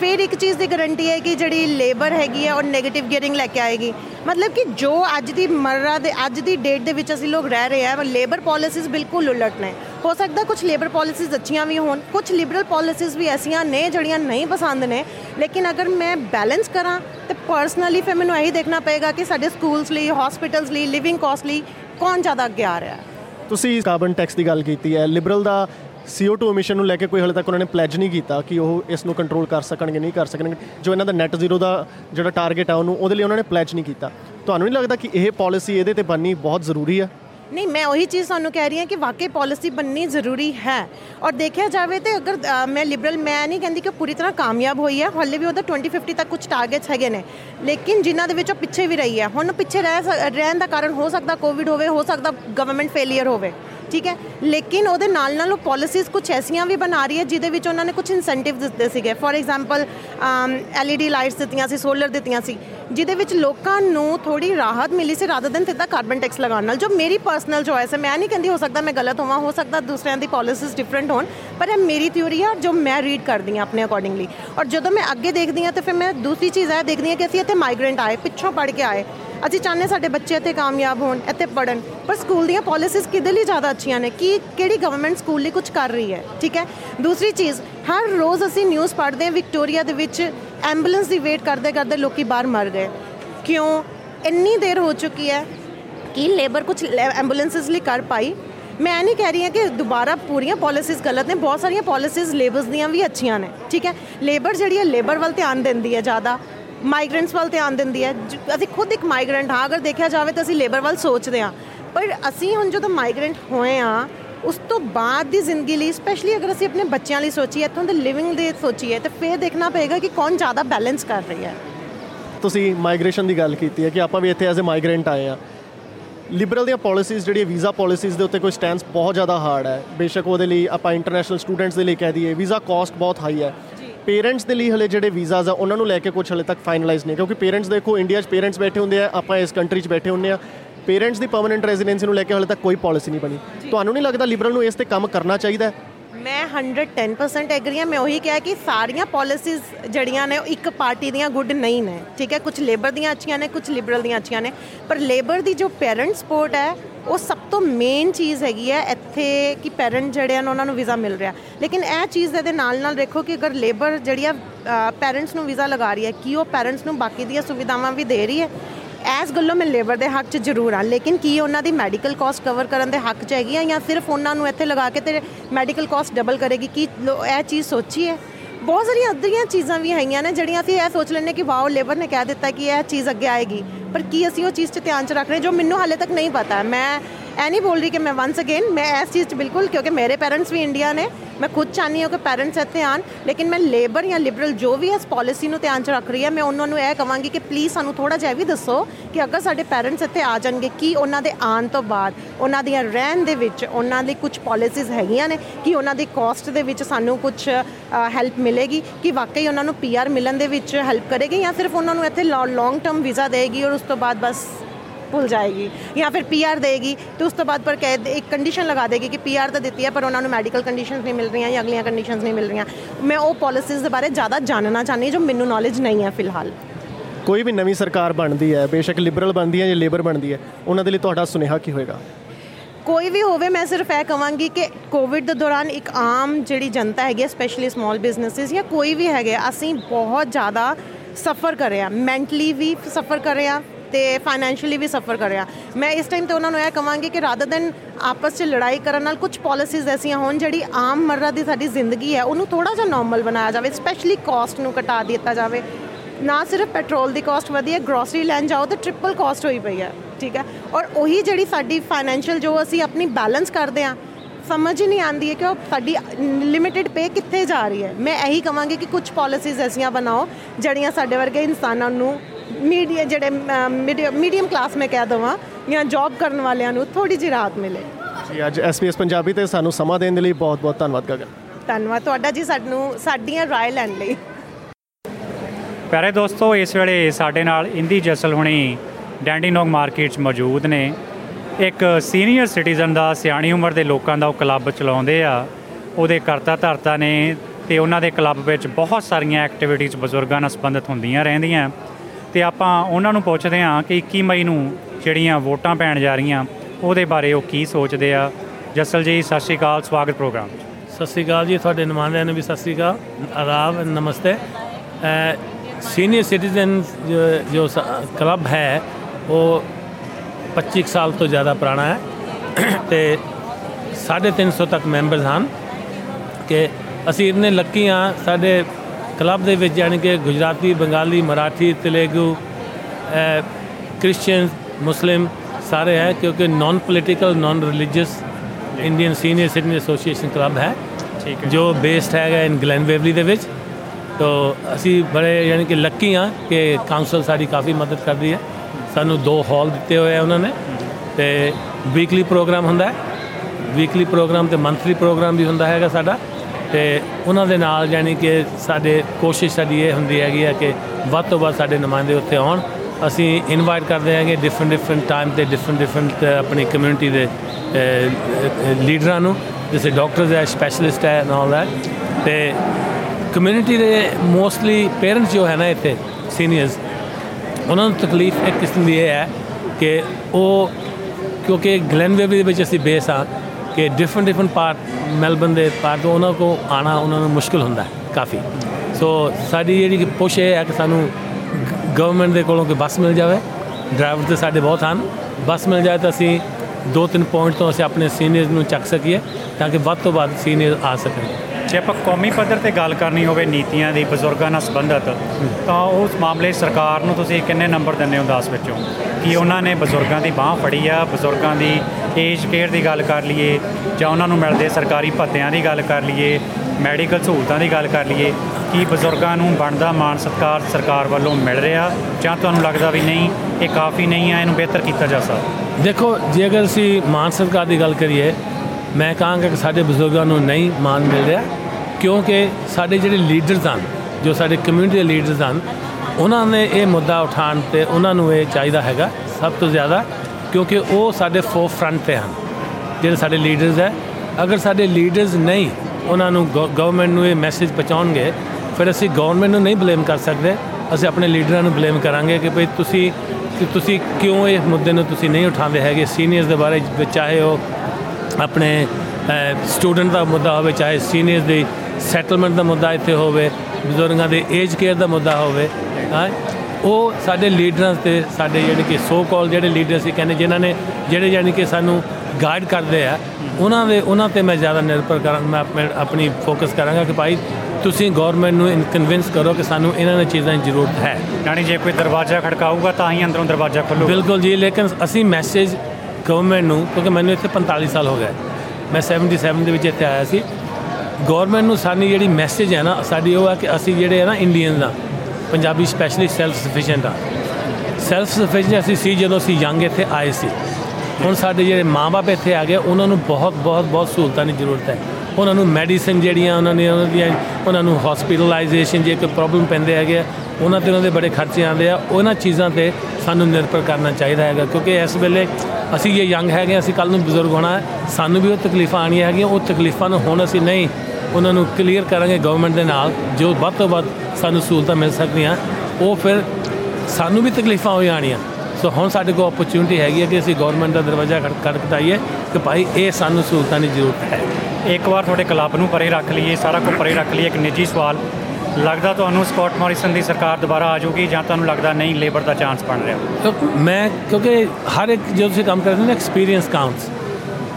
ਫਿਰ ਇੱਕ ਚੀਜ਼ ਦੀ ਗਾਰੰਟੀ ਹੈ ਕਿ ਜਿਹੜੀ ਲੇਬਰ ਹੈਗੀ ਹੈ, ਉਹ 네ਗੇਟਿਵ ਗੀਅਰਿੰਗ ਲੈ ਕੇ ਆਏਗੀ। ਮਤਲਬ ਕਿ ਜੋ ਅੱਜ ਦੀ ਮਰਰਾ ਦੇ, ਅੱਜ ਦੀ ਡੇਟ ਦੇ ਵਿੱਚ ਅਸੀਂ ਲੋਕ ਰਹਿ ਰਹੇ ਹਾਂ ਲੇਬਰ ਪਾਲਿਸੀਜ਼ ਬਿਲਕੁਲ ਉਲਟ ਨੇ। ਹੋ ਸਕਦਾ ਕੁਝ ਲੇਬਰ ਪਾਲਿਸੀਜ਼ ਅੱਛੀਆਂ ਵੀ ਹੋਣ ਕੁਝ ਲਿਬਰਲ ਪਾਲਿਸੀਜ਼ ਵੀ ਐਸੀਆਂ ਨੇ ਜਿਹੜੀਆਂ ਨਹੀਂ ਪਸੰਦ ਨੇ, ਲੇਕਿਨ ਅਗਰ ਮੈਂ ਬੈਲੈਂਸ ਕਰਾਂ, ਤੇ ਪਰਸਨਲੀ ਫਿਰ ਮੈਨੂੰ ਇਹੀ ਦੇਖਣਾ ਪਏਗਾ ਕਿ ਸਾਡੇ ਸਕੂਲਸ ਲਈ ਹਸਪੀਟਲਸ ਲਈ ਲਿਵਿੰਗ ਕਾਸਟ ਲਈ ਕੌਣ ਜ਼ਿਆਦਾ ਅੱਗੇ ਆ ਰਿਹਾ ਹੈ। ਤੁਸੀਂ ਕਾਰਬਨ ਟੈਕਸ ਦੀ ਗੱਲ ਕੀਤੀ ਹੈ ਲਿਬਰਲ ਦਾ CO2 ਐਮਿਸ਼ਨ ਨੂੰ ਲੈ ਕੇ ਕੋਈ ਹਾਲੇ ਤੱਕ ਉਹਨਾਂ ਨੇ ਪਲੈਜ ਨਹੀਂ ਕੀਤਾ ਕਿ ਉਹ ਇਸ ਨੂੰ ਕੰਟਰੋਲ ਕਰ ਸਕਣਗੇ, ਨਹੀਂ ਕਰ ਸਕਣਗੇ। ਜੋ ਇਹਨਾਂ ਦਾ ਨੈਟ ਜ਼ੀਰੋ ਦਾ ਜਿਹੜਾ ਟਾਰਗੇਟ ਆ ਉਹਨੂੰ, ਉਹਦੇ ਲਈ ਉਹਨਾਂ ਨੇ ਪਲੈਜ ਨਹੀਂ ਕੀਤਾ। ਤੁਹਾਨੂੰ ਨਹੀਂ ਲੱਗਦਾ ਕਿ ਇਹ ਪਾਲਿਸੀ ਇਹਦੇ ਤੇ ਬਣਨੀ ਬਹੁਤ ਜ਼ਰੂਰੀ ਹੈ? ਨਹੀਂ ਮੈਂ ਉਹੀ ਚੀਜ਼ ਤੁਹਾਨੂੰ ਕਹਿ ਰਹੀ ਹਾਂ ਕਿ ਵਾਕਈ ਪਾਲਿਸੀ ਬਣਨੀ ਜ਼ਰੂਰੀ ਹੈ। ਔਰ ਦੇਖਿਆ ਜਾਵੇ ਤੇ ਅਗਰ ਅ, ਮੈਂ ਲਿਬਰਲ ਮੈਂ ਨਹੀਂ ਕਹਿੰਦੀ ਕਿ ਉਹ ਪੂਰੀ ਤਰ੍ਹਾਂ ਕਾਮਯਾਬ ਹੋਈ ਹੈ। ਹਾਲੇ ਵੀ ਉਹਦਾ 2050 ਤੱਕ ਕੁਝ ਟਾਰਗੇਟਸ ਹੈਗੇ ਨੇ। ਲੇਕਿਨ ਜਿਨ੍ਹਾਂ ਦੇ ਵਿੱਚ ਉਹ ਪਿੱਛੇ ਵੀ ਰਹੀ ਹੈ। ਹੁਣ ਪਿੱਛੇ ਰਹਿ ਸਕ- ਰਹਿਣ ਦਾ ਕਾਰਨ ਹੋ ਸਕਦਾ ਕੋਵਿਡ ਹੋਵੇ ਹੋ ਸਕਦਾ ਗਵਰਨਮੈਂਟ ਫੇਲਿਅਰ ਹੋਵੇ। ਠੀਕ ਹੈ? ਲੇਕਿਨ ਉਹਦੇ ਨਾਲ ਨਾਲ ਉਹ ਪਾਲਿਸੀਜ਼ ਕੁਝ ਐਸੀਆਂ ਵੀ ਬਣਾ ਰਹੀ ਹੈ ਜਿਹਦੇ ਵਿੱਚ ਉਹਨਾਂ ਨੇ ਕੁਝ ਇਨਸੈਂਟਿਵ ਦਿੱਤੇ ਸੀਗੇ। ਫੋਰ ਐਗਜ਼ਾਮਪਲ ਐਲਈਡੀ ਲਾਈਟਸ ਦਿੱਤੀਆਂ ਸੀ ਸੋਲਰ ਦਿੱਤੀਆਂ ਸੀ, ਜਿਹਦੇ ਵਿੱਚ ਲੋਕਾਂ ਨੂੰ ਥੋੜੀ ਰਾਹਤ ਮਿਲੀ ਸੀ ਰਾਦਰ ਦਿਨ ਸਿੱਧਾ ਕਾਰਬਨ ਟੈਕਸ ਲਗਾਉਣ ਨਾਲ। ਜੋ ਮੇਰੀ ਪਰਸਨਲ ਚੋਇਸ ਹੈ, ਮੈਂ ਨਹੀਂ ਕਹਿੰਦੀ ਹੋ ਸਕਦਾ ਮੈਂ ਗਲਤ ਹੋਵਾਂ, ਹੋ ਸਕਦਾ ਦੂਸਰਿਆਂ ਦੀ ਪਾਲਿਸੀਜ਼ ਡਿਫਰੈਂਟ ਹੋਣ, ਪਰ ਇਹ ਮੇਰੀ ਥਿਊਰੀ ਆ ਜੋ ਮੈਂ ਰੀਡ ਕਰਦੀ ਹਾਂ ਆਪਣੇ ਅਕੋਰਡਿੰਗਲੀ ਔਰ ਜਦੋਂ ਮੈਂ ਅੱਗੇ ਦੇਖਦੀ ਹਾਂ, ਤਾਂ ਫਿਰ ਮੈਂ ਦੂਸਰੀ ਚੀਜ਼ ਇਹ ਦੇਖਦੀ ਹਾਂ ਕਿ ਅਸੀਂ ਇੱਥੇ ਮਾਈਗ੍ਰੈਂਟ ਆਏ, ਪਿੱਛੋਂ ਪੜ ਕੇ ਆਏ। ਅਸੀਂ ਚਾਹੁੰਦੇ ਸਾਡੇ ਬੱਚੇ ਇੱਥੇ ਕਾਮਯਾਬ ਹੋਣ, ਇੱਥੇ ਪੜਨ ਪਰ ਸਕੂਲ ਦੀਆਂ ਪਾਲਿਸੀਜ਼ ਕਿਹਦੇ ਲਈ ਜ਼ਿਆਦਾ ਅੱਛੀਆਂ ਨੇ? ਕਿ, ਕਿਹੜੀ ਗਵਰਨਮੈਂਟ ਸਕੂਲ ਲਈ ਕੁਝ ਕਰ ਰਹੀ ਹੈ? ਠੀਕ ਹੈ? ਦੂਸਰੀ ਚੀਜ਼, ਹਰ ਰੋਜ਼ ਅਸੀਂ ਨਿਊਜ਼ ਪੜ੍ਹਦੇ ਹਾਂ ਵਿਕਟੋਰੀਆ ਦੇ ਵਿੱਚ ਐਂਬੂਲੈਂਸ ਦੀ ਵੇਟ ਕਰਦੇ ਕਰਦੇ ਲੋਕੀ ਬਾਹਰ ਮਰ ਗਏ। ਕਿਉਂ? ਇੰਨੀ ਦੇਰ ਹੋ ਚੁੱਕੀ ਹੈ ਕਿ ਲੇਬਰ ਕੁਝ ਐਂਬੂਲੈਂਸਸ ਲਈ ਕਰ ਪਾਈ। ਮੈਂ ਇਹ ਨਹੀਂ ਕਹਿ ਰਹੀ ਹਾਂ ਕਿ ਦੁਬਾਰਾ ਪੂਰੀਆਂ ਪਾਲਿਸੀਜ਼ ਗਲਤ ਨੇ, ਬਹੁਤ ਸਾਰੀਆਂ ਪਾਲਿਸੀਜ਼ ਲੇਬਰਸ ਦੀਆਂ ਵੀ ਅੱਛੀਆਂ ਨੇ। ਠੀਕ ਹੈ? ਲੇਬਰ ਜਿਹੜੀ ਹੈ ਲੇਬਰ ਵੱਲ ਧਿਆਨ ਦਿੰਦੀ ਹੈ ਜ਼ਿਆਦਾ। ਮਾਈਗ੍ਰੈਂਟਸ ਵੱਲ ਧਿਆਨ ਦਿੰਦੀ ਹੈ। ਜ- ਅਸੀਂ ਖੁਦ ਇੱਕ ਮਾਈਗ੍ਰੈਂਟ ਹਾਂ। ਅਗਰ ਦੇਖਿਆ ਜਾਵੇ ਤਾਂ ਅਸੀਂ ਲੇਬਰ ਵੱਲ ਸੋਚਦੇ ਹਾਂ। ਪਰ ਅਸੀਂ ਹੁਣ ਜਦੋਂ ਮਾਈਗ੍ਰੈਂਟ ਹੋਏ ਹਾਂ, ਉਸ ਤੋਂ ਬਾਅਦ ਦੀ ਜ਼ਿੰਦਗੀ ਲਈ ਸਪੈਸ਼ਲੀ ਅਗਰ ਅਸੀਂ ਆਪਣੇ ਬੱਚਿਆਂ ਲਈ ਸੋਚੀਏ, ਇੱਥੋਂ ਦੇ ਲਿਵਿੰਗ ਲਈ ਸੋਚੀਏ, ਤਾਂ ਫਿਰ ਦੇਖਣਾ ਪਏਗਾ ਕਿ ਕੌਣ ਜ਼ਿਆਦਾ ਬੈਲੈਂਸ ਕਰ ਰਹੀ ਹੈ। ਤੁਸੀਂ ਮਾਈਗ੍ਰੇਸ਼ਨ ਦੀ ਗੱਲ ਕੀਤੀ ਹੈ ਕਿ ਆਪਾਂ ਵੀ ਇੱਥੇ ਐਜ਼ ਅ ਮਾਈਗ੍ਰੈਂਟ ਆਏ ਆ ਲਿਬਰਲ ਦੀਆਂ ਪਾਲਿਸੀਜ਼ ਜਿਹੜੀ ਵੀਜ਼ਾ ਪਾਲਿਸੀਜ਼ ਦੇ ਉੱਤੇ ਕੋਈ ਸਟੈਂਸ ਬਹੁਤ ਜ਼ਿਆਦਾ ਹਾਰਡ ਹੈ। ਬੇਸ਼ੱਕ ਉਹਦੇ ਲਈ ਆਪਾਂ ਇੰਟਰਨੈਸ਼ਨਲ ਸਟੂਡੈਂਟਸ ਦੇ ਲਈ ਕਹਿ ਦਈਏ ਵੀਜ਼ਾ ਕਾਸਟ ਬਹੁਤ ਹਾਈ ਹੈ। ਪੇਰੈਂਟਸ ਦੇ ਲਈ ਹਲੇ ਜਿਹੜੇ ਵੀਜ਼ਾਸ ਆ ਉਹਨਾਂ ਨੂੰ ਲੈ ਕੇ ਕੁਝ ਹਲੇ ਤੱਕ ਫਾਈਨਲਾਈਜ਼ ਨਹੀਂ ਕਿਉਂਕਿ ਪੇਰੈਂਟਸ ਦੇਖੋ ਇੰਡੀਆ 'ਚ ਪੇਰੈਂਟਸ ਬੈਠੇ ਹੁੰਦੇ ਆ ਆਪਾਂ ਇਸ ਕੰਟਰੀ 'ਚ ਬੈਠੇ ਹੁੰਦੇ ਆ। ਪੇਰੈਂਟਸ ਦੀ ਪਰਮਨੈਂਟ ਰੈਜ਼ੀਡੈਂਸੀ ਨੂੰ ਲੈ ਕੇ ਹਲੇ ਤੱਕ ਕੋਈ ਪਾਲਿਸੀ ਨਹੀਂ ਬਣੀ। ਤੁਹਾਨੂੰ ਨਹੀਂ ਲੱਗਦਾ ਲਿਬਰਲ ਨੂੰ ਇਸ ਤੇ ਕੰਮ ਕਰਨਾ ਚਾਹੀਦਾ ਮੈਂ 110% ਐਗਰੀ ਹਾਂ। ਮੈਂ ਉਹੀ ਕਿਹਾ ਕਿ ਸਾਰੀਆਂ ਪਾਲਿਸੀਜ਼ ਜਿਹੜੀਆਂ ਨੇ, ਉਹ ਇੱਕ ਪਾਰਟੀ ਦੀਆਂ ਗੁੱਡ ਨਹੀਂ ਨੇ। ਠੀਕ ਹੈ ਕੁਝ ਲੇਬਰ ਦੀਆਂ ਅੱਛੀਆਂ ਨੇ ਕੁਝ ਲਿਬਰਲ ਦੀਆਂ ਅੱਛੀਆਂ ਨੇ। ਪਰ ਲੇਬਰ ਦੀ ਜੋ ਪੈਰੈਂਟ ਸਪੋਰਟ ਹੈ, ਉਹ ਸਭ ਤੋਂ ਮੇਨ ਚੀਜ਼ ਹੈਗੀ ਹੈ ਇੱਥੇ ਕਿ ਪੈਰੈਂਟ ਜਿਹੜੇ ਹਨ, ਉਹਨਾਂ ਨੂੰ ਵੀਜ਼ਾ ਮਿਲ ਰਿਹਾ। ਲੇਕਿਨ ਇਹ ਚੀਜ਼ ਦੇ ਨਾਲ ਨਾਲ ਦੇਖੋ ਕਿ ਅਗਰ ਲੇਬਰ ਜਿਹੜੀ ਆ ਪੈਰੈਂਟਸ ਨੂੰ ਵੀਜ਼ਾ ਲਗਾ ਰਹੀ ਹੈ, ਕੀ ਉਹ ਪੈਰੈਂਟਸ ਨੂੰ ਬਾਕੀ ਦੀਆਂ ਸੁਵਿਧਾਵਾਂ ਵੀ ਦੇ ਰਹੀ ਹੈ? ਐਸ ਗੱਲੋਂ ਮੈਂ ਲੇਬਰ ਦੇ ਹੱਕ 'ਚ ਜ਼ਰੂਰ ਹਾਂ, ਲੇਕਿਨ ਕੀ ਉਹਨਾਂ ਦੀ ਮੈਡੀਕਲ ਕਾਸਟ ਕਵਰ ਕਰਨ ਦੇ ਹੱਕ 'ਚ ਹੈਗੀ ਆ ਜਾਂ ਸਿਰਫ ਉਹਨਾਂ ਨੂੰ ਇੱਥੇ ਲਗਾ ਕੇ ਤੇ ਮੈਡੀਕਲ ਕਾਸਟ ਡਬਲ ਕਰੇਗੀ? ਕੀ ਲੋ- ਇਹ ਚੀਜ਼ ਸੋਚੀ ਹੈ? ਬਹੁਤ ਸਾਰੀਆਂ ਅਦਰੀਆਂ ਚੀਜ਼ਾਂ ਵੀ ਹੈਗੀਆਂ ਨੇ ਜਿਹੜੀਆਂ ਅਸੀਂ ਇਹ ਸੋਚ ਲੈਂਦੇ ਕਿ ਵਾਓ, ਲੇਬਰ ਨੇ ਕਹਿ ਦਿੱਤਾ ਕਿ ਇਹ ਚੀਜ਼ ਅੱਗੇ ਆਏਗੀ, ਪਰ ਕੀ ਅਸੀਂ ਉਹ ਚੀਜ਼ 'ਚ ਧਿਆਨ 'ਚ ਰੱਖ ਰਹੇ ਜੋ ਮੈਨੂੰ ਹਾਲੇ ਤੱਕ ਨਹੀਂ ਪਤਾ? ਮੈਂ ਇਹ ਨਹੀਂ ਬੋਲ ਰਹੀ ਕਿ ਮੈਂ ਵਾਂਸ ਅਗੇਨ ਮੈਂ ਇਸ ਚੀਜ਼ 'ਚ ਬਿਲਕੁਲ, ਕਿਉਂਕਿ ਮੇਰੇ ਪੈਰੈਂਟਸ ਵੀ ਇੰਡੀਆ ਨੇ, ਮੈਂ ਖੁਦ ਚਾਹਨੀ ਹਾਂ ਕਿ ਪੈਰੈਂਟਸ ਇੱਥੇ ਆਣ ਲੇਕਿਨ ਮੈਂ ਲੇਬਰ ਜਾਂ ਲਿਬਰਲ ਜੋ ਵੀ ਇਸ ਪਾਲਿਸੀ ਨੂੰ ਧਿਆਨ 'ਚ ਰੱਖ ਰਹੀ ਹੈ, ਮੈਂ ਉਹਨਾਂ ਨੂੰ ਇਹ ਕਵਾਂਗੀ ਕਿ ਪਲੀਜ਼ ਸਾਨੂੰ ਥੋੜਾ ਜਿਹਾ ਵੀ ਦੱਸੋ ਕਿ ਅਗਰ ਸਾਡੇ ਪੈਰੈਂਟਸ ਇੱਥੇ ਆ ਜਾਣਗੇ, ਕੀ ਉਹਨਾਂ ਦੇ ਆਉਣ ਤੋਂ ਬਾਅਦ, ਉਹਨਾਂ ਦੀਆਂ ਰਹਿਣ ਦੇ ਵਿੱਚ ਉਹਨਾਂ ਲਈ ਕੁਝ ਪਾਲਿਸੀਜ਼ ਹੈਗੀਆਂ ਨੇ, ਕਿ ਉਹਨਾਂ ਦੀ ਕਾਸਟ ਦੇ ਵਿੱਚ ਸਾਨੂੰ ਕੁਝ ਹੈਲਪ ਮਿਲੇਗੀ, ਕਿ ਵਾਕਈ ਉਹਨਾਂ ਨੂੰ ਪੀਆਰ ਮਿਲਣ ਦੇ ਵਿੱਚ ਹੈਲਪ ਕਰੇਗੀ ਜਾਂ ਸਿਰਫ ਉਹਨਾਂ ਨੂੰ ਇੱਥੇ ਲੌਂਗ ਟਰਮ ਵੀਜ਼ਾ ਦੇਗੀ ਔਰ ਉਸ ਤੋਂ ਬਾਅਦ ਬਸ ਭੁੱਲ ਜਾਏਗੀ ਜਾਂ ਫਿਰ ਪੀਆਰ ਦੇਗੀ ਤੇ ਉਸ ਤੋਂ ਬਾਅਦ ਪਰ ਕਹਿ ਇੱਕ ਕੰਡੀਸ਼ਨ ਲਗਾ ਦੇਗੀ ਕਿ ਪੀਆਰ ਤਾਂ ਦਿੱਤੀ ਹੈ ਪਰ ਉਹਨਾਂ ਨੂੰ ਮੈਡੀਕਲ ਕੰਡੀਸ਼ਨਸ ਨਹੀਂ ਮਿਲ ਰਹੀਆਂ ਜਾਂ ਅਗਲੀਆਂ ਕੰਡੀਸ਼ਨਸ ਨਹੀਂ ਮਿਲ ਰਹੀਆਂ। ਮੈਂ ਉਹ ਪਾਲਿਸੀਜ਼ ਦੇ ਬਾਰੇ ਜ਼ਿਆਦਾ ਜਾਣਨਾ ਚਾਹੁੰਦੀ ਜੋ ਮੈਨੂੰ ਨੌਲੇਜ ਨਹੀਂ ਹੈ ਫਿਲਹਾਲ। ਕੋਈ ਵੀ ਨਵੀਂ ਸਰਕਾਰ ਬਣਦੀ ਹੈ ਬੇਸ਼ੱਕ ਲਿਬਰਲ ਬਣਦੀ ਹੈ ਜਾਂ ਲੇਬਰ ਬਣਦੀ ਹੈ ਉਹਨਾਂ ਦੇ ਲਈ ਤੁਹਾਡਾ ਸੁਨੇਹਾ ਕੀ ਹੋਏਗਾ? ਕੋਈ ਵੀ ਹੋਵੇ ਮੈਂ ਸਿਰਫ ਇਹ ਕਵਾਂਗੀ ਕਿ ਕੋਵਿਡ ਦੇ ਦੌਰਾਨ ਇੱਕ ਆਮ ਜਿਹੜੀ ਜਨਤਾ ਹੈਗੀ ਸਪੈਸ਼ਲੀ ਸਮਾਲ ਬਿਜ਼ਨੈਸਸ ਜਾਂ ਕੋਈ ਵੀ ਹੈਗੇ ਅਸੀਂ ਬਹੁਤ ਜ਼ਿਆਦਾ ਸਫਰ ਕਰ ਰਹੇ ਮੈਂਟਲੀ ਵੀ ਸਫਰ ਕਰ ਰਹੇ ਤੇ ਫਾਈਨੈਂਸ਼ੀਅਲੀ ਵੀ ਸਫਰ ਕਰ ਰਹੇ। ਹਾਂ ਮੈਂ ਇਸ ਟਾਈਮ ਤੇ ਉਹਨਾਂ ਨੂੰ ਇਹ ਕਵਾਂਗੀ ਕਿ ਰਾਦਰ ਦੈਨ ਆਪਸ 'ਚ ਲੜਾਈ ਕਰਨ ਨਾਲ ਕੁਝ ਪਾਲਿਸੀਜ਼ ਐਸੀਆਂ ਹੋਣ ਜਿਹੜੀ ਆਮ ਮਰਰਾ ਦੀ ਸਾਡੀ ਜ਼ਿੰਦਗੀ ਹੈ, ਉਹਨੂੰ ਥੋੜਾ ਜਿਹਾ ਨਾਰਮਲ ਬਣਾਇਆ ਜਾਵੇ ਸਪੈਸ਼ਲੀ ਕਾਸਟ ਨੂੰ ਘਟਾ ਦਿੱਤਾ ਜਾਵੇ। ਨਾ ਸਿਰਫ ਪੈਟਰੋਲ ਦੀ ਕਾਸਟ ਵਧੀ ਹੈ ਗਰੋਸਰੀ ਲੈਣ ਜਾਓ ਤਾਂ ਟ੍ਰਿਪਲ ਕਾਸਟ ਹੋਈ ਪਈ ਹੈ, ਠੀਕ ਹੈ? ਔਰ ਉਹੀ ਜਿਹੜੀ ਸਾਡੀ ਫਾਈਨੈਂਸ਼ੀਅਲ ਜੋ ਅਸੀਂ ਆਪਣੀ ਬੈਲੈਂਸ ਕਰਦੇ ਆ ਸਮਝ ਹੀ ਨਹੀਂ ਆਉਂਦੀ ਹੈ ਕਿ ਉਹ ਸਾਡੀ ਲਿਮਿਟਿਡ ਪੇ ਕਿੱਥੇ ਜਾ ਰਹੀ ਹੈ। ਮੈਂ ਇਹੀ ਕਵਾਂਗੀ ਕਿ ਕੁਝ ਪਾਲਿਸੀਜ਼ ਐਸੀਆਂ ਬਣਾਓ, ਜਿਹੜੀਆਂ ਸਾਡੇ ਵਰਗੇ ਇਨਸਾਨਾਂ ਨੂੰ ਮੀਡੀਆ ਜਿਹੜੇ ਮੀਡੀਅਮ ਕਲਾਸ ਮੈਂ ਕਹਿ ਦਵਾਂ ਜਾਂ ਜੌਬ ਕਰਨ ਵਾਲਿਆਂ ਨੂੰ ਥੋੜੀ ਜਿਹੀ ਰਾਹਤ ਮਿਲੇ। ਜੀ ਅੱਜ ਐਸਪੀਐਸ ਪੰਜਾਬੀ ਤੇ ਸਾਨੂੰ ਸਮਾਂ ਦੇਣ ਦੇ ਲਈ ਬਹੁਤ ਬਹੁਤ ਧੰਨਵਾਦ ਗਗਨ। ਧੰਨਵਾਦ। ਤੁਹਾਡਾ ਜੀ ਸਾਨੂੰ ਸਾਡੀਆਂ ਰਾਏ ਲੈਣ ਲਈ। ਪਿਆਰੇ ਦੋਸਤੋ ਇਸ ਵੇਲੇ ਸਾਡੇ ਨਾਲ ਇੰਦੀ ਜਸਲ ਹੁਣੀ ਡੈਂਡੀਨੋਗ ਮਾਰਕੀਟ 'ਚ ਮੌਜੂਦ ਨੇ। ਇੱਕ ਸੀਨੀਅਰ ਸਿਟੀਜ਼ਨ ਦਾ ਸਿਆਣੀ ਉਮਰ ਦੇ ਲੋਕਾਂ ਦਾ ਉਹ ਕਲੱਬ ਚਲਾਉਂਦੇ ਆ। ਉਹਦੇ ਕਰਤਾ ਧਰਤਾ ਨੇ ਤੇ ਉਹਨਾਂ ਦੇ ਕਲੱਬ ਵਿੱਚ ਬਹੁਤ ਸਾਰੀਆਂ ਐਕਟੀਵਿਟੀਜ਼ ਬਜ਼ੁਰਗਾਂ ਨਾਲ ਸੰਬੰਧਿਤ ਹੁੰਦੀਆਂ ਰਹਿੰਦੀਆਂ। ਤੇ ਆਪਾਂ ਉਹਨਾਂ ਨੂੰ ਪੁੱਛਦੇ ਹਾਂ ਕਿ 21 ਮਈ ਨੂੰ ਜਿਹੜੀਆਂ ਵੋਟਾਂ ਪੈਣ ਜਾ ਰਹੀਆਂ, ਉਹਦੇ ਬਾਰੇ ਉਹ ਕੀ ਸੋਚਦੇ ਆ। ਜਸਲ ਜੀ, ਸਤਿ ਸ਼੍ਰੀ ਅਕਾਲ, ਸਵਾਗਤ ਪ੍ਰੋਗਰਾਮ 'ਚ। ਸਤਿ ਸ਼੍ਰੀ ਅਕਾਲ ਜੀ, ਤੁਹਾਡੇ ਨੁਮਾਇੰਦਿਆਂ ਨੂੰ ਵੀ ਸਤਿ ਸ਼੍ਰੀ ਅਕਾਲ। ਆਦਾਬ, ਨਮਸਤੇ। ਸੀਨੀਅਰ ਸਿਟੀਜ਼ਨ ਜੋ ਕਲੱਬ ਹੈ, ਉਹ 25 ਸਾਲ ਤੋਂ ਜ਼ਿਆਦਾ ਪੁਰਾਣਾ ਹੈ। ਤੇ 350 ਤੱਕ ਮੈਂਬਰਸ ਹਨ। ਕਿ ਅਸੀਂ ਇਤਨੇ ਲੱਕੀ ਹਾਂ, ਸਾਡੇ ਕਲੱਬ ਦੇ ਵਿੱਚ ਯਾਨੀ ਕਿ ਗੁਜਰਾਤੀ ਬੰਗਾਲੀ ਮਰਾਠੀ ਤੇਲੇਗੂ ਕ੍ਰਿਸਚੀਅਨ ਮੁਸਲਿਮ ਸਾਰੇ ਹੈ ਕਿਉਂਕਿ non political non religious Indian senior citizen association club ਹੈ ਠੀਕ ਹੈ। ਜੋ ਬੇਸਡ ਹੈਗਾ ਇਨ ਗਲੈਨ ਵੇਵਲੀ ਦੇ ਵਿੱਚ। ਤੋ ਅਸੀਂ ਬੜੇ ਯਾਨੀ ਕਿ ਲੱਕੀ ਹਾਂ ਕਿ ਕਾਉਂਸਲ ਸਾਡੀ ਕਾਫੀ ਮਦਦ ਕਰਦੀ ਹੈ। ਸਾਨੂੰ ਦੋ ਹਾਲ ਦਿੱਤੇ ਹੋਏ ਆ ਉਹਨਾਂ ਨੇ ਤੇ ਵੀਕਲੀ ਪ੍ਰੋਗਰਾਮ ਹੁੰਦਾ ਹੈ। ਵੀਕਲੀ ਪ੍ਰੋਗਰਾਮ ਤੇ ਮੰਥਲੀ ਪ੍ਰੋਗਰਾਮ ਵੀ ਹੁੰਦਾ ਹੈਗਾ ਸਾਡਾ। ਤੇ ਉਹਨਾਂ ਦੇ ਨਾਲ ਯਾਨੀ ਕਿ ਸਾਡੇ ਕੋਸ਼ਿਸ਼ ਸਾਡੀ ਇਹ ਹੁੰਦੀ ਹੈਗੀ ਹੈ ਕਿ ਵੱਧ ਤੋਂ ਵੱਧ ਸਾਡੇ ਨੁਮਾਇੰਦੇ ਉੱਥੇ ਆਉਣ। ਅਸੀਂ ਇਨਵਾਈਟ ਕਰਦੇ ਹਾਂਗੇ ਡਿਫਰੈਂਟ ਡਿਫਰੈਂਟ ਟਾਈਮ ਤੇ ਡਿਫਰੈਂਟ ਡਿਫਰੈਂਟ ਆਪਣੀ ਕਮਿਊਨਿਟੀ ਦੇ ਲੀਡਰਾਂ ਨੂੰ। ਜਿਵੇਂ ਡਾਕਟਰਸ ਹੈ ਸਪੈਸ਼ਲਿਸਟ ਹੈ ਐਂਡ ਆਲ ਦੈਟ ਤੇ ਕਮਿਊਨਿਟੀ ਦੇ ਮੋਸਟਲੀ ਪੇਰੈਂਟਸ ਜੋ ਹੈ ਨਾ ਇੱਥੇ ਸੀਨੀਅਰਸ ਉਹਨਾਂ ਨੂੰ ਤਕਲੀਫ ਇੱਕ ਕਿਸਮ ਦੀ ਇਹ ਹੈ ਕਿ ਉਹ, ਕਿਉਂਕਿ ਗਲੈਨਵੇਵ ਦੇ ਵਿੱਚ ਅਸੀਂ ਬੇਸ ਆ ਕਿ ਡਿਫਰੈਂਟ ਡਿਫਰੈਂਟ ਪਾਰਟ ਮੈਲਬਨ ਦੇ ਪਾਰਟ ਤੋਂ ਉਹਨਾਂ ਕੋ ਆਣਾ ਉਹਨਾਂ ਨੂੰ ਮੁਸ਼ਕਲ ਹੁੰਦਾ ਹੈ, ਕਾਫੀ। ਸੋ ਸਾਡੀ ਜਿਹੜੀ ਪੁਸ਼ ਇਹ ਹੈ ਕਿ ਸਾਨੂੰ ਗਵਰਨਮੈਂਟ ਦੇ ਕੋਲੋਂ ਕੋਈ ਬੱਸ ਮਿਲ ਜਾਵੇ ਡਰਾਈਵਰ ਤੇ ਸਾਡੇ ਬਹੁਤ ਹਨ। ਬੱਸ ਮਿਲ ਜਾਏ ਤਾਂ ਅਸੀਂ ਦੋ ਤਿੰਨ ਪੁਆਇੰਟ ਤੋਂ ਅਸੀਂ ਆਪਣੇ ਸੀਨੀਅਰਸ ਨੂੰ ਚੱਕ ਸਕੀਏ ਤਾਂ ਕਿ ਵੱਧ ਤੋਂ ਵੱਧ ਸੀਨੀਅਰ ਆ ਸਕਣ। ਜੇ ਆਪਾਂ ਕੌਮੀ ਪੱਧਰ ਤੇ ਗੱਲ ਕਰਨੀ ਹੋਵੇ ਨੀਤੀਆਂ ਦੀ, ਬਜ਼ੁਰਗਾਂ ਨਾਲ ਸੰਬੰਧਿਤ, ਤਾਂ ਉਸ ਮਾਮਲੇ ਸਰਕਾਰ ਨੂੰ ਤੁਸੀਂ ਕਿੰਨੇ ਨੰਬਰ ਦਿੰਦੇ ਹੋ 10 ਵਿੱਚੋਂ? ਕਿ ਉਹਨਾਂ ਨੇ ਬਜ਼ੁਰਗਾਂ ਦੀ ਬਾਹ ਫੜੀ ਆ, ਬਜ਼ੁਰਗਾਂ ਦੀ ਏਜ ਕੇਅਰ ਦੀ ਗੱਲ ਕਰ ਲਈਏ ਜਾਂ ਉਹਨਾਂ ਨੂੰ ਮਿਲਦੇ ਸਰਕਾਰੀ ਭੱਤਿਆਂ ਦੀ ਗੱਲ ਕਰ ਲਈਏ, ਮੈਡੀਕਲ ਸਹੂਲਤਾਂ ਦੀ ਗੱਲ ਕਰ ਲਈਏ, ਕੀ ਬਜ਼ੁਰਗਾਂ ਨੂੰ ਬਣਦਾ ਮਾਣ ਸਤਿਕਾਰ ਸਰਕਾਰ ਵੱਲੋਂ ਮਿਲ ਰਿਹਾ ਜਾਂ ਤੁਹਾਨੂੰ ਲੱਗਦਾ ਵੀ ਨਹੀਂ, ਇਹ ਕਾਫੀ ਨਹੀਂ ਹੈ, ਇਹਨੂੰ ਬਿਹਤਰ ਕੀਤਾ ਜਾ ਸਕਦਾ? ਦੇਖੋ, ਜੇ ਅਗਰ ਅਸੀਂ ਮਾਨ ਸਰਕਾਰ ਦੀ ਗੱਲ ਕਰੀਏ, ਮੈਂ ਕਹਾਂਗਾ ਕਿ ਸਾਡੇ ਬਜ਼ੁਰਗਾਂ ਨੂੰ ਨਹੀਂ ਮਾਨ ਮਿਲ ਰਿਹਾ, ਕਿਉਂਕਿ ਸਾਡੇ ਜਿਹੜੇ ਲੀਡਰਸ ਹਨ, ਜੋ ਸਾਡੇ ਕਮਿਊਨਿਟੀ ਦੇ ਲੀਡਰਸ ਹਨ, ਉਹਨਾਂ ਨੇ ਇਹ ਮੁੱਦਾ ਉਠਾਉਣ ਤੇ ਉਹਨਾਂ ਨੂੰ ਇਹ ਚਾਹੀਦਾ ਹੈਗਾ, ਸਭ ਤੋਂ ਜ਼ਿਆਦਾ ਕਿਉਂਕਿ ਉਹ ਸਾਡੇ ਫੋਰ ਫਰੰਟ ਤੇ ਹਨ, ਜਿਹੜੇ ਸਾਡੇ ਲੀਡਰਸ ਹੈ। ਅਗਰ ਸਾਡੇ ਲੀਡਰਸ ਨਹੀਂ, ਉਹਨਾਂ ਨੂੰ ਗਵਰਨਮੈਂਟ ਨੂੰ ਇਹ ਮੈਸੇਜ ਪਹੁੰਚਾਉਣਗੇ, ਫਿਰ ਅਸੀਂ ਗਵਰਨਮੈਂਟ ਨੂੰ ਨਹੀਂ ਬਲੇਮ ਕਰ ਸਕਦੇ। ਅਸੀਂ ਆਪਣੇ ਲੀਡਰਾਂ ਨੂੰ ਬਲੇਮ ਕਰਾਂਗੇ ਕਿ ਭਈ ਤੁਸੀਂ ਕਿ ਤੁਸੀਂ ਕਿਉਂ ਇਹ ਮੁੱਦੇ ਨੂੰ ਤੁਸੀਂ ਨਹੀਂ ਉਠਾਉਂਦੇ ਹੈਗੇ? ਸੀਨੀਅਰਸ ਦੇ ਬਾਰੇ ਵਿੱਚ ਚਾਹੇ ਉਹ ਆਪਣੇ ਸਟੂਡੈਂਟ ਦਾ ਮੁੱਦਾ ਹੋਵੇ, ਚਾਹੇ ਸੀਨੀਅਰਸ ਦੀ ਸੈਟਲਮੈਂਟ ਦਾ ਮੁੱਦਾ ਇੱਥੇ ਹੋਵੇ, ਬਜ਼ੁਰਗਾਂ ਦੇ ਏਜ ਕੇਅਰ ਦਾ ਮੁੱਦਾ ਹੋਵੇ, ਹਾਂ? ਉਹ ਸਾਡੇ ਲੀਡਰਾਂ ਤੇ ਸਾਡੇ ਜਿਹੜੇ ਕਿ ਸੋ ਕਾਲ ਜਿਹੜੇ ਲੀਡਰ ਸੀ ਕਹਿੰਦੇ ਜਿਨ੍ਹਾਂ ਨੇ ਜਿਹੜੇ ਯਾਨੀ ਕਿ ਸਾਨੂੰ ਗਾਈਡ ਕਰਦੇ ਆ ਉਹਨਾਂ ਦੇ ਉਹਨਾਂ ਤੇ ਮੈਂ ਜ਼ਿਆਦਾ ਨਿਰਭਰ ਕਰਾਂ ਮੈਂ ਆਪਣੀ ਫੋਕਸ ਕਰਾਂਗਾ ਕਿ ਭਾਈ ਤੁਸੀਂ ਗਵਰਨਮੈਂਟ ਨੂੰ ਕਨਵਿੰਸ ਕਰੋ ਕਿ ਸਾਨੂੰ ਇਹਨਾਂ ਨੇ ਚੀਜ਼ਾਂ ਦੀ ਜ਼ਰੂਰਤ ਹੈ। ਯਾਨੀ ਜੇ ਕੋਈ ਦਰਵਾਜ਼ਾ ਖੜਕਾਊਗਾ ਤਾਂ ਹੀ ਅੰਦਰੋਂ ਦਰਵਾਜ਼ਾ ਖੁੱਲੂਗਾ। ਬਿਲਕੁਲ ਜੀ ਲੇਕਿਨ ਅਸੀਂ ਮੈਸੇਜ ਗਵਰਨਮੈਂਟ ਨੂੰ ਕਿਉਂਕਿ ਮੈਨੂੰ ਇੱਥੇ 45 ਸਾਲ ਹੋ ਗਏ। ਮੈਂ 77 ਦੇ ਵਿੱਚ ਇੱਥੇ ਆਇਆ ਸੀ। ਗਵਰਨਮੈਂਟ ਨੂੰ ਸਾਡੀ ਜਿਹੜੀ ਮੈਸੇਜ ਹੈ ਨਾ ਸਾਡੀ ਉਹ ਹੈ ਕਿ ਅਸੀਂ ਜਿਹੜੇ ਆ ਨਾ ਇੰਡੀਅਨਸ ਆ ਪੰਜਾਬੀ ਸਪੈਸ਼ਲੀ ਸੈਲਫ ਸਫੀਸ਼ੀਐਂਟ ਆ। ਸੈਲਫ ਸਫੀਸ਼ੀਐਂਟ ਅਸੀਂ ਸੀ ਜਦੋਂ ਅਸੀਂ ਯੰਗ ਇੱਥੇ ਆਏ ਸੀ। ਹੁਣ ਸਾਡੇ ਜਿਹੜੇ ਮਾਪੇ ਇੱਥੇ ਆ ਗਏ, ਉਹਨਾਂ ਨੂੰ ਬਹੁਤ ਬਹੁਤ ਬਹੁਤ ਸਹੂਲਤਾਂ ਦੀ ਜ਼ਰੂਰਤ ਹੈ। ਉਹਨਾਂ ਨੂੰ ਮੈਡੀਸਿਨ ਜਿਹੜੀਆਂ ਉਹਨਾਂ ਨੇ, ਉਹਨਾਂ ਦੀਆਂ, ਉਹਨਾਂ ਨੂੰ ਹਸਪੀਟਲਾਈਜੇਸ਼ਨ ਜੇ ਕੋਈ ਪ੍ਰੋਬਲਮ ਪੈਂਦੇ ਹੈਗੇ ਆ, ਉਹਨਾਂ ਤੇ ਉਹਨਾਂ ਦੇ ਬੜੇ ਖਰਚੇ ਆਉਂਦੇ ਆ। ਉਹਨਾਂ ਚੀਜ਼ਾਂ ਤੇ ਸਾਨੂੰ ਨਿਰਭਰ ਕਰਨਾ ਚਾਹੀਦਾ ਹੈਗਾ, ਕਿਉਂਕਿ ਇਸ ਵੇਲੇ ਅਸੀਂ ਇਹ ਯੰਗ ਹੈਗੇ ਅਸੀਂ ਕੱਲ ਨੂੰ ਬਜ਼ੁਰਗ ਹੋਣਾ ਹੈ, ਸਾਨੂੰ ਵੀ ਉਹ ਤਕਲੀਫਾਂ ਆਣੀਆਂ ਹੈਗੀਆਂ, ਉਹ ਤਕਲੀਫਾਂ ਨੂੰ ਹੁਣ ਅਸੀਂ ਨਹੀਂ ਉਹਨਾਂ ਨੂੰ ਕਲੀਅਰ ਕਰਾਂਗੇ ਗਵਰਨਮੈਂਟ ਦੇ ਨਾਲ ਜੋ ਵੱਧ ਤੋਂ ਵੱਧ ਸਾਨੂੰ ਸਹੂਲਤਾਂ ਮਿਲ ਸਕਦੀਆਂ ਉਹ ਫਿਰ ਸਾਨੂੰ ਵੀ ਤਕਲੀਫਾਂ ਹੋ ਜਾਣੀਆਂ। ਸੋ ਹੁਣ ਸਾਡੇ ਕੋਲ ਓਪਰਚ्युनिटी ਹੈਗੀ ਹੈ ਕਿ ਅਸੀਂ ਗਵਰਨਮੈਂਟ ਦਾ ਦਰਵਾਜ਼ਾ ਖੜਕਟਾਈਏ ਕਿ ਭਾਈ ਇਹ ਸਾਨੂੰ ਸਹੂਲਤਾਂ ਦੀ ਜ਼ਰੂਰਤ ਹੈ। ਇੱਕ ਵਾਰ ਤੁਹਾਡੇ ਕਲੱਬ ਨੂੰ ਪਰੇ ਰੱਖ ਲਈਏ ਸਾਰਾ ਕੁਝ ਪਰੇ ਰੱਖ ਲਈਏ ਇੱਕ ਨਿੱਜੀ ਸਵਾਲ। ਲੱਗਦਾ ਤੁਹਾਨੂੰ ਸਕਾਟ ਮੌਰਿਸਨ ਦੀ ਸਰਕਾਰ ਦੁਬਾਰਾ ਆ ਜਾਊਗੀ ਜਾਂ ਤੁਹਾਨੂੰ ਲੱਗਦਾ ਨਹੀਂ ਲੇਬਰ ਦਾ ਚਾਂਸ ਬਣ ਰਿਹਾ? ਮੈਂ ਕਿਉਂਕਿ ਹਰ ਇੱਕ ਜਦੋਂ ਤੁਸੀਂ ਕੰਮ ਕਰਦੇ ਹੋ ਨਾ ਐਕਸਪੀਰੀਅੰਸ ਕਾਉਂਟਸ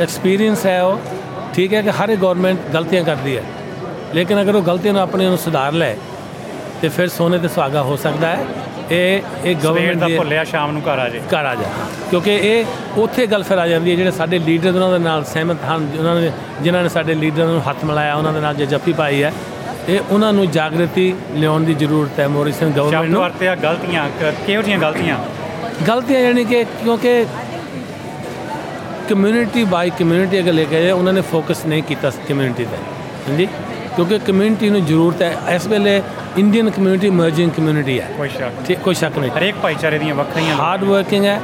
ਐਕਸਪੀਰੀਅੰਸ ਹੈ ਉਹ ਠੀਕ ਹੈ ਕਿ ਹਰ ਇੱਕ ਗਵਰਨਮੈਂਟ ਗਲਤੀਆਂ ਕਰਦੀ ਹੈ। ਲੇਕਿਨ ਅਗਰ ਉਹ ਗਲਤੀਆਂ ਨੂੰ ਆਪਣੇ ਨੂੰ ਸੁਧਾਰ ਲੈ ਤੇ ਫਿਰ ਸੋਨੇ ਤੇ ਸੁਹਾਗਾ ਹੋ ਸਕਦਾ ਹੈ। ਇਹ ਇਹ ਗਵਰਨਮੈਂਟ ਦਾ ਭੁੱਲਿਆ ਸ਼ਾਮ ਨੂੰ ਘਰ ਆ ਜੇ। ਘਰ ਆ ਜਾ। ਕਿਉਂਕਿ ਇਹ ਉੱਥੇ ਗੱਲ ਫਿਰ ਆ ਜਾਂਦੀ ਹੈ ਜਿਹੜੇ ਸਾਡੇ ਲੀਡਰ ਉਹਨਾਂ ਦੇ ਨਾਲ ਸਹਿਮਤ ਹਨ ਉਹਨਾਂ ਨੇ ਜਿਨ੍ਹਾਂ ਨੇ ਸਾਡੇ ਲੀਡਰ ਨੂੰ ਹੱਥ ਮਿਲਾਇਆ ਉਹਨਾਂ ਦੇ ਨਾਲ ਜੇ ਜੱਫੀ ਪਾਈ ਹੈ ਇਹ ਉਹਨਾਂ ਨੂੰ ਜਾਗਰਤੀ ਲਿਆਉਣ ਦੀ ਜ਼ਰੂਰਤ ਹੈ ਮੋਰਿਸਨ ਗਵਰਨਮੈਂਟ ਸ਼ਬਦ ਨੂੰ। ਵਰਤਿਆ ਗਲਤੀਆਂ ਕਿਹੋ ਜਿਹੀਆਂ ਗਲਤੀਆਂ? ਗਲਤੀਆਂ ਯਾਨੀ ਕਿ ਕਿਉਂਕਿ ਕਮਿਊਨਿਟੀ ਬਾਈ ਕਮਿਊਨਿਟੀ ਅਗਰ ਲੈ ਕੇ ਉਹਨਾਂ ਨੇ ਫੋਕਸ ਨਹੀਂ ਕੀਤਾ ਕਮਿਊਨਿਟੀ ਤੇ। ਹਾਂਜੀ? ਕਿਉਂਕਿ ਕਮਿਊਨਿਟੀ ਨੂੰ ਜ਼ਰੂਰਤ ਹੈ। ਇਸ ਵੇਲੇ ਇੰਡੀਅਨ ਕਮਿਊਨਿਟੀ ਮਰਜਿੰਗ ਕਮਿਊਨਿਟੀ ਹੈ। ਕੋਈ ਸ਼ੱਕ ਠੀਕ ਕੋਈ ਸ਼ੱਕ ਨਹੀਂ। ਹਰੇਕ ਭਾਈਚਾਰੇ ਦੀਆਂ ਵੱਖਰੀਆਂ ਹਾਰਡ ਵਰਕਿੰਗ ਹੈ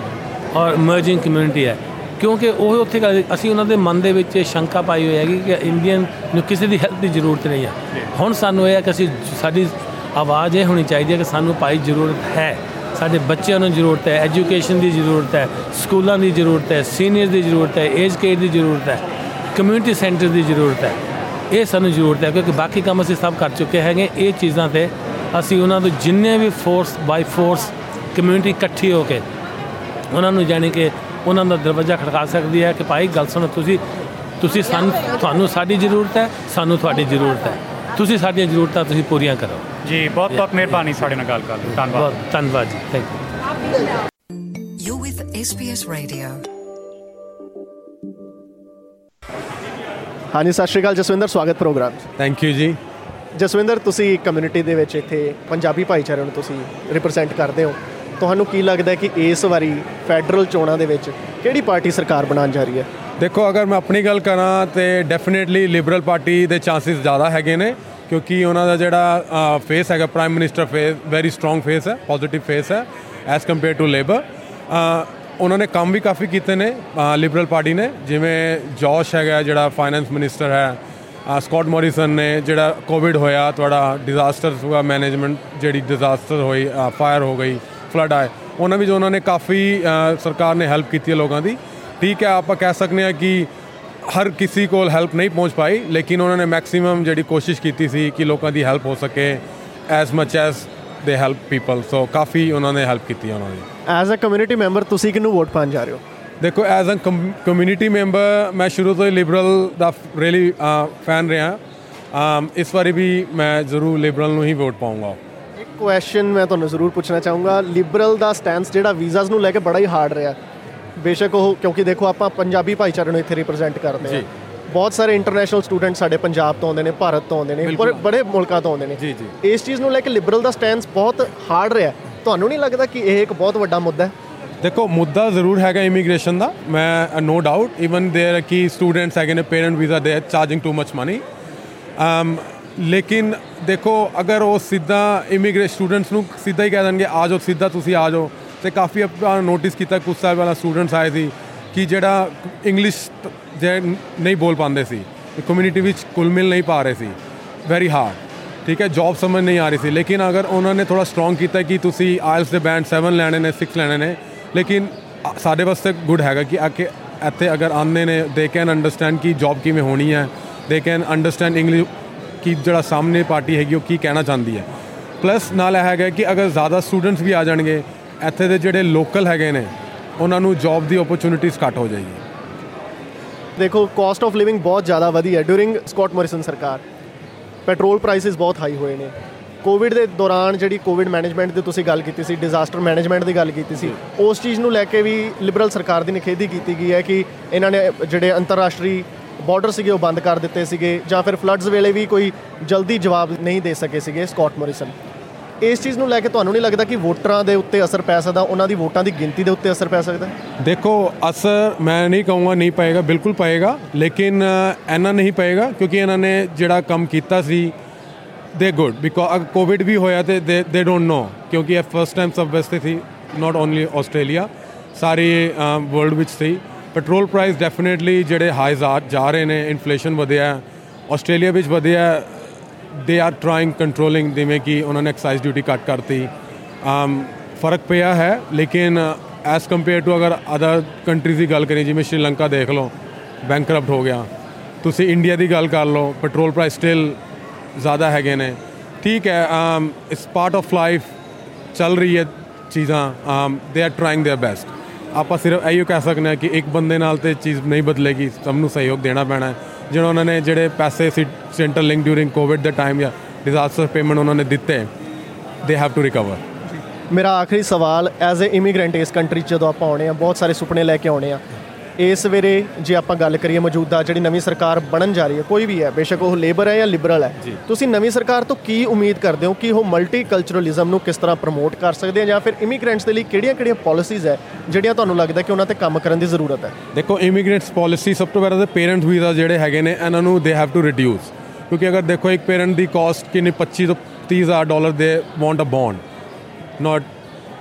ਔਰ ਮਰਜਿੰਗ ਕਮਿਊਨਿਟੀ ਹੈ। ਕਿਉਂਕਿ ਉਹ ਉੱਥੇ ਅਸੀਂ ਉਹਨਾਂ ਦੇ ਮਨ ਦੇ ਵਿੱਚ ਸ਼ੰਕਾ ਪਾਈ ਹੋਈ ਹੈਗੀ ਕਿ ਇੰਡੀਅਨ ਨੂੰ ਕਿਸੇ ਦੀ ਹੈਲਪ ਦੀ ਜ਼ਰੂਰਤ ਨਹੀਂ ਹੈ। ਹੁਣ ਸਾਨੂੰ ਇਹ ਹੈ ਕਿ ਅਸੀਂ ਸਾਡੀ ਆਵਾਜ਼ ਇਹ ਹੋਣੀ ਚਾਹੀਦੀ ਹੈ ਕਿ ਸਾਨੂੰ ਭਾਈ ਜ਼ਰੂਰਤ ਹੈ। ਸਾਡੇ ਬੱਚਿਆਂ ਨੂੰ ਜ਼ਰੂਰਤ ਹੈ ਐਜੂਕੇਸ਼ਨ ਦੀ ਜ਼ਰੂਰਤ ਹੈ, ਸਕੂਲਾਂ ਦੀ ਜ਼ਰੂਰਤ ਹੈ ਸੀਨੀਅਰ ਦੀ ਜ਼ਰੂਰਤ ਹੈ ਏਜ ਕੇਅਰ ਦੀ ਜ਼ਰੂਰਤ ਹੈ ਕਮਿਊਨਿਟੀ ਸੈਂਟਰ ਦੀ ਜ਼ਰੂਰਤ ਹੈ। ਇਹ ਸਾਨੂੰ ਜ਼ਰੂਰਤ ਹੈ ਕਿਉਂਕਿ ਬਾਕੀ ਕੰਮ ਅਸੀਂ ਸਭ ਕਰ ਚੁੱਕੇ ਹੈਗੇ, ਇਹ ਚੀਜ਼ਾਂ ਤੇ ਅਸੀਂ ਉਹਨਾਂ ਤੋਂ ਜਿੰਨੇ ਵੀ ਫੋਰਸ ਬਾਈ ਫੋਰਸ ਕਮਿਊਨਿਟੀ ਇਕੱਠੀ ਹੋ ਕੇ ਉਹਨਾਂ ਨੂੰ ਜਾਣੀ ਕਿ ਉਹਨਾਂ ਦਾ ਦਰਵਾਜ਼ਾ ਖੜਕਾ ਸਕਦੀ ਹੈ ਕਿ ਭਾਈ ਗੱਲ ਸੁਣੋ ਤੁਸੀਂ ਤੁਸੀਂ ਸਾਨੂੰ, ਤੁਹਾਨੂੰ ਸਾਡੀ ਜ਼ਰੂਰਤ ਹੈ, ਸਾਨੂੰ ਤੁਹਾਡੀ ਜ਼ਰੂਰਤ ਹੈ। ਤੁਸੀਂ ਸਾਡੀਆਂ ਜ਼ਰੂਰਤਾਂ ਤੁਸੀਂ ਪੂਰੀਆਂ ਕਰੋ। ਜੀ ਬਹੁਤ ਬਹੁਤ ਮਿਹਰਬਾਨੀ ਸਾਡੇ ਨਾਲ ਗੱਲ ਕਰਨ ਲਈ। ਧੰਨਵਾਦ। ਬਹੁਤ ਧੰਨਵਾਦ ਜੀ। Thank you You're with SBS Radio. ਹਾਂਜੀ ਸਤਿ ਸ਼੍ਰੀ ਅਕਾਲ ਜਸਵਿੰਦਰ ਸਵਾਗਤ ਪ੍ਰੋਗਰਾਮ। ਥੈਂਕ ਯੂ ਜੀ। ਜਸਵਿੰਦਰ ਤੁਸੀਂ ਕਮਿਊਨਿਟੀ ਦੇ ਵਿੱਚ ਇੱਥੇ ਪੰਜਾਬੀ ਭਾਈਚਾਰੇ ਨੂੰ ਤੁਸੀਂ ਰਿਪਰੈਜ਼ੈਂਟ ਕਰਦੇ ਹੋ। ਤੁਹਾਨੂੰ ਕੀ ਲੱਗਦਾ ਹੈ ਕਿ ਇਸ ਵਾਰੀ ਫੈਡਰਲ ਚੋਣਾਂ ਦੇ ਵਿੱਚ ਕਿਹੜੀ ਪਾਰਟੀ ਸਰਕਾਰ ਬਣਾਉਣ ਜਾ ਰਹੀ ਹੈ? ਦੇਖੋ ਅਗਰ ਮੈਂ ਆਪਣੀ ਗੱਲ ਕਰਾਂ ਤੇ ਡੈਫੀਨਿਟਲੀ ਲਿਬਰਲ ਪਾਰਟੀ ਦੇ ਚਾਂਸਸ ਜ਼ਿਆਦਾ ਹੈਗੇ ਨੇ ਕਿਉਂਕਿ ਉਹਨਾਂ ਦਾ ਜਿਹੜਾ ਫੇਸ ਹੈਗਾ prime minister face very strong face ਹੈ ਪੋਜ਼ਿਟਿਵ ਫੇਸ ਹੈ ਐਸ ਕੰਪੇਅਰ ਟੂ ਲੇਬਰ ਉਹਨਾਂ ਨੇ ਕੰਮ ਵੀ ਕਾਫੀ ਕੀਤੇ ਨੇ ਲਿਬਰਲ ਪਾਰਟੀ ਨੇ ਜਿਵੇਂ ਜੋਸ਼ ਹੈਗਾ ਜਿਹੜਾ ਫਾਈਨੈਂਸ ਮਿਨਿਸਟਰ ਹੈ ਅ, ਸਕਾਟ ਮੋਰਿਸਨ ਨੇ ਜਿਹੜਾ ਕੋਵਿਡ ਹੋਇਆ ਤੁਹਾਡਾ ਡਿਜ਼ਾਸਟਰ ਹੋਇਆ ਮੈਨੇਜਮੈਂਟ ਜਿਹੜੀ ਡਿਜ਼ਾਸਟਰ ਹੋਈ ਫਾਇਰ ਹੋ ਗਈ ਫਲੱਡ ਆਏ। ਉਹਨਾਂ ਵਿੱਚ ਉਹਨਾਂ ਨੇ ਕਾਫੀ ਸਰਕਾਰ ਨੇ ਹੈਲਪ ਕੀਤੀ ਹੈ ਲੋਕਾਂ ਦੀ। ਠੀਕ ਹੈ ਆਪਾਂ ਕਹਿ ਸਕਦੇ ਹਾਂ ਕਿ ਹਰ ਕਿਸੇ ਕੋਲ ਹੈਲਪ ਨਹੀਂ ਪਹੁੰਚ ਪਾਈ ਲੇਕਿਨ ਉਹਨਾਂ ਨੇ ਮੈਕਸਿਮਮ ਜਿਹੜੀ ਕੋਸ਼ਿਸ਼ ਕੀਤੀ ਸੀ ਕਿ ਲੋਕਾਂ ਦੀ ਹੈਲਪ ਹੋ ਸਕੇ as much as they help people so ਕਾਫੀ ਉਹਨਾਂ ਨੇ ਹੈਲਪ ਕੀਤੀ ਉਹਨਾਂ ਦੀ। ਐਜ਼ ਅ ਕਮਿਊਨਿਟੀ ਮੈਂਬਰ ਤੁਸੀਂ ਕਿਹਨੂੰ ਵੋਟ ਪਾਉਣ ਜਾ ਰਹੇ ਹੋ? ਦੇਖੋ ਐਜ਼ ਅ ਕਮਿਊਨਿਟੀ ਮੈਂਬਰ ਮੈਂ ਸ਼ੁਰੂ ਤੋਂ ਹੀ ਲਿਬਰਲ ਦਾ ਰੀਲੀ ਫੈਨ ਰਿਹਾ। ਇਸ ਵਾਰੀ ਵੀ ਮੈਂ ਜ਼ਰੂਰ ਲਿਬਰਲ ਨੂੰ ਹੀ ਵੋਟ ਪਾਉਂਗਾ ਕੁਐਸਚਨ ਮੈਂ ਤੁਹਾਨੂੰ ਜ਼ਰੂਰ ਪੁੱਛਣਾ ਚਾਹੂੰਗਾ ਲਿਬਰਲ ਦਾ ਸਟੈਂਸ ਜਿਹੜਾ ਵੀਜ਼ਾਸ ਨੂੰ ਲੈ ਕੇ ਬੜਾ ਹੀ ਹਾਰਡ ਰਿਹਾ ਬੇਸ਼ੱਕ ਉਹ ਕਿਉਂਕਿ ਦੇਖੋ ਆਪਾਂ ਪੰਜਾਬੀ ਭਾਈਚਾਰੇ ਨੂੰ ਇੱਥੇ ਰਿਪਰੈਜ਼ੈਂਟ ਕਰਦੇ ਹਾਂ ਜੀ। ਬਹੁਤ ਸਾਰੇ ਇੰਟਰਨੈਸ਼ਨਲ ਸਟੂਡੈਂਟ ਸਾਡੇ ਪੰਜਾਬ ਤੋਂ ਆਉਂਦੇ ਨੇ ਭਾਰਤ ਤੋਂ ਆਉਂਦੇ ਨੇ ਬਿਲਕੁਲ। ਬੜੇ- ਬੜੇ ਮੁਲਕਾਂ ਤੋਂ ਆਉਂਦੇ ਨੇ ਜੀ, ਜੀ। ਇਸ ਚੀਜ਼ ਨੂੰ ਲੈ ਕੇ ਲਿਬਰਲ ਦਾ ਸਟੈਂਸ ਬਹੁਤ ਹਾਰਡ ਰਿਹਾ ਤੁਹਾਨੂੰ ਨਹੀਂ ਲੱਗਦਾ ਕਿ ਇਹ ਇੱਕ ਬਹੁਤ ਵੱਡਾ ਮੁੱਦਾ ਹੈ ਦੇਖੋ ਮੁੱਦਾ ਜ਼ਰੂਰ ਹੈਗਾ ਇਮੀਗ੍ਰੇਸ਼ਨ ਦਾ ਮੈਂ no doubt even there Ki students ਹੈਗੇ ਨੇ ਪੇਰੈਂਟ ਵੀਜ਼ਾ ਦੇ charging too much money um ਲੇਕਿਨ ਦੇਖੋ, ਅਗਰ ਉਹ ਸਿੱਧਾ ਇਮੀਗ੍ਰੇਟ ਸਟੂਡੈਂਟਸ ਨੂੰ ਸਿੱਧਾ ਹੀ ਕਹਿ ਦੇਣਗੇ, ਆ ਜਾਓ, ਸਿੱਧਾ ਤੁਸੀਂ ਆ ਜਾਓ, ਤੇ ਕਾਫੀ ਆਪਾਂ ਨੋਟਿਸ ਕੀਤਾ ਕੁਝ ਸਾਲ ਪਹਿਲਾਂ ਸਟੂਡੈਂਟਸ ਆਏ ਸੀ ਕਿ ਜਿਹੜਾ ਇੰਗਲਿਸ਼ ਜੇ ਨਹੀਂ ਬੋਲ ਪਾਉਂਦੇ ਸੀ ਕਮਿਊਨਿਟੀ ਵਿੱਚ ਕੁਲ ਮਿਲ ਨਹੀਂ ਪਾ ਰਹੇ ਸੀ। ਵੈਰੀ ਹਾਰਡ ਠੀਕ ਹੈ ਜੌਬ ਸਮਝ ਨਹੀਂ ਆ ਰਹੀ ਸੀ। ਲੇਕਿਨ ਅਗਰ ਉਹਨਾਂ ਨੇ ਥੋੜਾ ਸਟਰੋਂਗ ਕੀਤਾ ਕਿ ਤੁਸੀਂ ਆਇਲਸ ਦੇ ਬੈਂਡ 7 ਲੈਣੇ ਨੇ 6 ਲੈਣੇ ਨੇ, ਲੇਕਿਨ ਅ- ਸਾਡੇ ਵਾਸਤੇ ਗੁੱਡ ਹੈਗਾ ਕਿ ਆ ਕੇ ਇੱਥੇ ਅਗਰ ਆਉਂਦੇ ਨੇ ਦੇ ਕੈਨ ਅੰਡਰਸਟੈਂਡ ਕਿ ਜੌਬ ਕਿਵੇਂ ਹੋਣੀ ਹੈ ਦੇ ਕੈਨ ਅੰਡਰਸਟੈਂਡ ਇੰਗਲਿਸ਼ ਕਿ ਜਿਹੜਾ ਸਾਹਮਣੇ ਪਾਰਟੀ ਹੈਗੀ ਉਹ ਕੀ ਕਹਿਣਾ ਚਾਹੁੰਦੀ ਹੈ। ਪਲੱਸ ਨਾਲ ਇਹ ਹੈਗਾ ਕਿ ਅਗਰ ਜ਼ਿਆਦਾ ਸਟੂਡੈਂਟਸ ਵੀ ਆ ਜਾਣਗੇ ਇੱਥੇ ਦੇ ਜਿਹੜੇ ਲੋਕਲ ਹੈਗੇ ਨੇ ਉਹਨਾਂ ਨੂੰ ਜੌਬ ਦੀ ਓਪਰਚੁਨਿਟੀਜ਼ ਘੱਟ ਹੋ ਜਾਏਗੀ। ਦੇਖੋ ਕਾਸਟ ਆਫ ਲਿਵਿੰਗ ਬਹੁਤ ਜ਼ਿਆਦਾ ਵਧੀ ਹੈ ਡੂਰਿੰਗ ਸਕਾਟ ਮੋਰਿਸਨ ਸਰਕਾਰ। ਪੈਟਰੋਲ ਪ੍ਰਾਈਸਿਸ ਬਹੁਤ ਹਾਈ ਹੋਏ ਨੇ। ਕੋਵਿਡ ਦੇ ਦੌਰਾਨ ਜਿਹੜੀ ਕੋਵਿਡ ਮੈਨੇਜਮੈਂਟ ਦੀ ਤੁਸੀਂ ਗੱਲ ਕੀਤੀ ਸੀ ਡਿਜ਼ਾਸਟਰ ਮੈਨੇਜਮੈਂਟ ਦੀ ਗੱਲ ਕੀਤੀ ਸੀ ਉਸ ਚੀਜ਼ ਨੂੰ ਲੈ ਕੇ ਵੀ ਲਿਬਰਲ ਸਰਕਾਰ ਦੀ ਨਿਖੇਧੀ ਕੀਤੀ ਗਈ ਹੈ ਕਿ ਇਹਨਾਂ ਨੇ ਜਿਹੜੇ ਅੰਤਰਰਾਸ਼ਟਰੀ ਬਾਰਡਰ ਸੀਗੇ, ਉਹ ਬੰਦ ਕਰ ਦਿੱਤੇ ਸੀਗੇ ਜਾਂ ਫਿਰ ਫਲੱਡਸ ਵੇਲੇ ਵੀ ਕੋਈ ਜਲਦੀ ਜਵਾਬ ਨਹੀਂ ਦੇ ਸਕੇ ਸੀਗੇ ਸਕਾਟ ਮੋਰਿਸਨ। ਇਸ ਚੀਜ਼ ਨੂੰ ਲੈ ਕੇ ਤੁਹਾਨੂੰ ਨਹੀਂ ਲੱਗਦਾ ਕਿ ਵੋਟਰਾਂ ਦੇ ਉੱਤੇ ਅਸਰ ਪੈ ਸਕਦਾ? ਉਹਨਾਂ ਦੀ ਵੋਟਾਂ ਦੀ ਗਿਣਤੀ ਦੇ ਉੱਤੇ ਅਸਰ ਪੈ ਸਕਦਾ? ਦੇਖੋ, ਅਸਰ ਮੈਂ ਨਹੀਂ ਕਹੂੰਗਾ ਨਹੀਂ ਪਏਗਾ, ਬਿਲਕੁਲ ਪਏਗਾ, ਲੇਕਿਨ ਐਨਾ ਨਹੀਂ ਪਏਗਾ ਕਿਉਂਕਿ ਇਹਨਾਂ ਨੇ ਜਿਹੜਾ ਕੰਮ ਕੀਤਾ ਸੀ ਦੇ ਗੁੱਡ ਬਿਕੋਜ਼ ਕੋਵਿਡ ਵੀ ਹੋਇਆ ਤੇ ਦੇ ਦੇ ਡੋਨਟ ਨੋ ਕਿਉਂਕਿ ਇਹ ਫਸਟ ਟਾਈਮ ਸਭ ਵਾਸਤੇ ਸੀ ਨਾਟ ਓਨਲੀ ਆਸਟ੍ਰੇਲੀਆ ਸਾਰੇ ਵਰਲਡ ਵਿੱਚ ਸੀ। ਪੈਟਰੋਲ ਪ੍ਰਾਈਸ ਡੈਫੀਨਿਟਲੀ ਜਿਹੜੇ ਹਾਈ ਜਾ ਰਹੇ ਨੇ ਇਨਫਲੇਸ਼ਨ ਵਧਿਆ ਆਸਟ੍ਰੇਲੀਆ ਵਿੱਚ ਵਧਿਆ ਦੇ ਆਰ ਟਰਾਈਂਗ ਕੰਟਰੋਲਿੰਗ ਜਿਵੇਂ ਕਿ ਉਹਨਾਂ ਨੇ ਐਕਸਾਈਜ਼ ਡਿਊਟੀ ਕੱਟ ਕਰਤੀ um, ਫਰਕ ਪਿਆ ਹੈ ਲੇਕਿਨ ਐਸ ਕੰਪੇਅਰ ਟੂ ਅਗਰ ਅਦਰ ਕੰਟਰੀਜ਼ ਦੀ ਗੱਲ ਕਰੀਏ ਜਿਵੇਂ ਸ਼੍ਰੀਲੰਕਾ ਦੇਖ ਲਓ ਬੈਂਕਰਪਟ ਹੋ ਗਿਆ ਤੁਸੀਂ ਇੰਡੀਆ ਦੀ ਗੱਲ ਕਰ ਲਓ ਪੈਟਰੋਲ ਪ੍ਰਾਈਸ ਸਟਿਲ ਜ਼ਿਆਦਾ ਹੈਗੇ ਨੇ ਠੀਕ ਹੈ ਇਸ ਪਾਰਟ ਆਫ ਲਾਈਫ ਚੱਲ ਰਹੀ ਹੈ ਚੀਜ਼ਾਂ they are trying there best ਆਪਾਂ ਸਿਰਫ ਇਹੋ ਕਹਿ ਸਕਦੇ ਹਾਂ ਕਿ ਇੱਕ ਬੰਦੇ ਨਾਲ ਤੇ ਚੀਜ਼ ਨਹੀਂ ਬਦਲੇਗੀ, ਸਭ ਨੂੰ ਸਹਿਯੋਗ ਦੇਣਾ ਪੈਣਾ ਹੈ। ਜਿਹੜਾ ਉਹਨਾਂ ਨੇ ਜਿਹੜੇ ਪੈਸੇ ਸੀ ਸੈਂਟਰਲ ਲਿੰਕ ਡਿਊਰਿੰਗ ਕੋਵਿਡ ਦੇ ਟਾਈਮ ਜਾਂ ਡਿਜ਼ਾਸਟਰ ਪੇਮੈਂਟ ਉਹਨਾਂ ਨੇ ਦਿੱਤੇ ਦੇ ਹੈਵ ਟੂ ਰਿਕਵਰ ਮੇਰਾ ਆਖਰੀ ਸਵਾਲ ਐਜ਼ ਅ ਇਮੀਗ੍ਰੈਂਟ ਇਸ ਕੰਟਰੀ 'ਚ ਜਦੋਂ ਆਪਾਂ ਆਉਣੇ ਆ ਬਹੁਤ ਸਾਰੇ ਸੁਪਨੇ ਲੈ ਕੇ ਆਉਣੇ ਆ ਇਸ ਵੇਲੇ ਜੇ ਆਪਾਂ ਗੱਲ ਕਰੀਏ ਮੌਜੂਦਾ ਜਿਹੜੀ ਨਵੀਂ ਸਰਕਾਰ ਬਣਨ ਜਾ ਰਹੀ ਹੈ ਕੋਈ ਵੀ ਹੈ ਬੇਸ਼ੱਕ ਉਹ ਲੇਬਰ ਹੈ ਜਾਂ ਲਿਬਰਲ ਹੈ ਤੁਸੀਂ ਨਵੀਂ ਸਰਕਾਰ ਤੋਂ ਕੀ ਉਮੀਦ ਕਰਦੇ ਹੋ ਕਿ ਉਹ ਮਲਟੀ ਕਲਚਰਲਿਜ਼ਮ ਨੂੰ ਕਿਸ ਤਰ੍ਹਾਂ ਪ੍ਰਮੋਟ ਕਰ ਸਕਦੇ ਆ ਜਾਂ ਫਿਰ ਇਮੀਗ੍ਰੈਂਟਸ ਦੇ ਲਈ ਕਿਹੜੀਆਂ-ਕਿਹੜੀਆਂ ਪਾਲਿਸੀਜ਼ ਹੈ ਜਿਹੜੀਆਂ ਤੁਹਾਨੂੰ ਲੱਗਦਾ ਕਿ ਉਹਨਾਂ ਤੇ ਕੰਮ ਕਰਨ ਦੀ ਜ਼ਰੂਰਤ ਹੈ? ਦੇਖੋ ਇਮੀਗ੍ਰੈਂਟਸ ਪਾਲਿਸੀ ਸਭ ਤੋਂ ਪਹਿਲਾਂ ਤਾਂ ਪੇਰੈਂਟ ਵੀਜ਼ਾ ਜਿਹੜੇ ਹੈਗੇ ਨੇ ਇਹਨਾਂ ਨੂੰ ਦੇ ਹੈਵ ਟੂ ਰਿਡਿਊਸ ਕਿਉਂਕਿ ਅਗਰ ਦੇਖੋ ਇੱਕ ਪੇਰੈਂਟ ਦੀ ਕਾਸਟ ਕਿੰਨੀ 25 ਤੋਂ 30000 ਡਾਲਰ ਦੇ want a bond not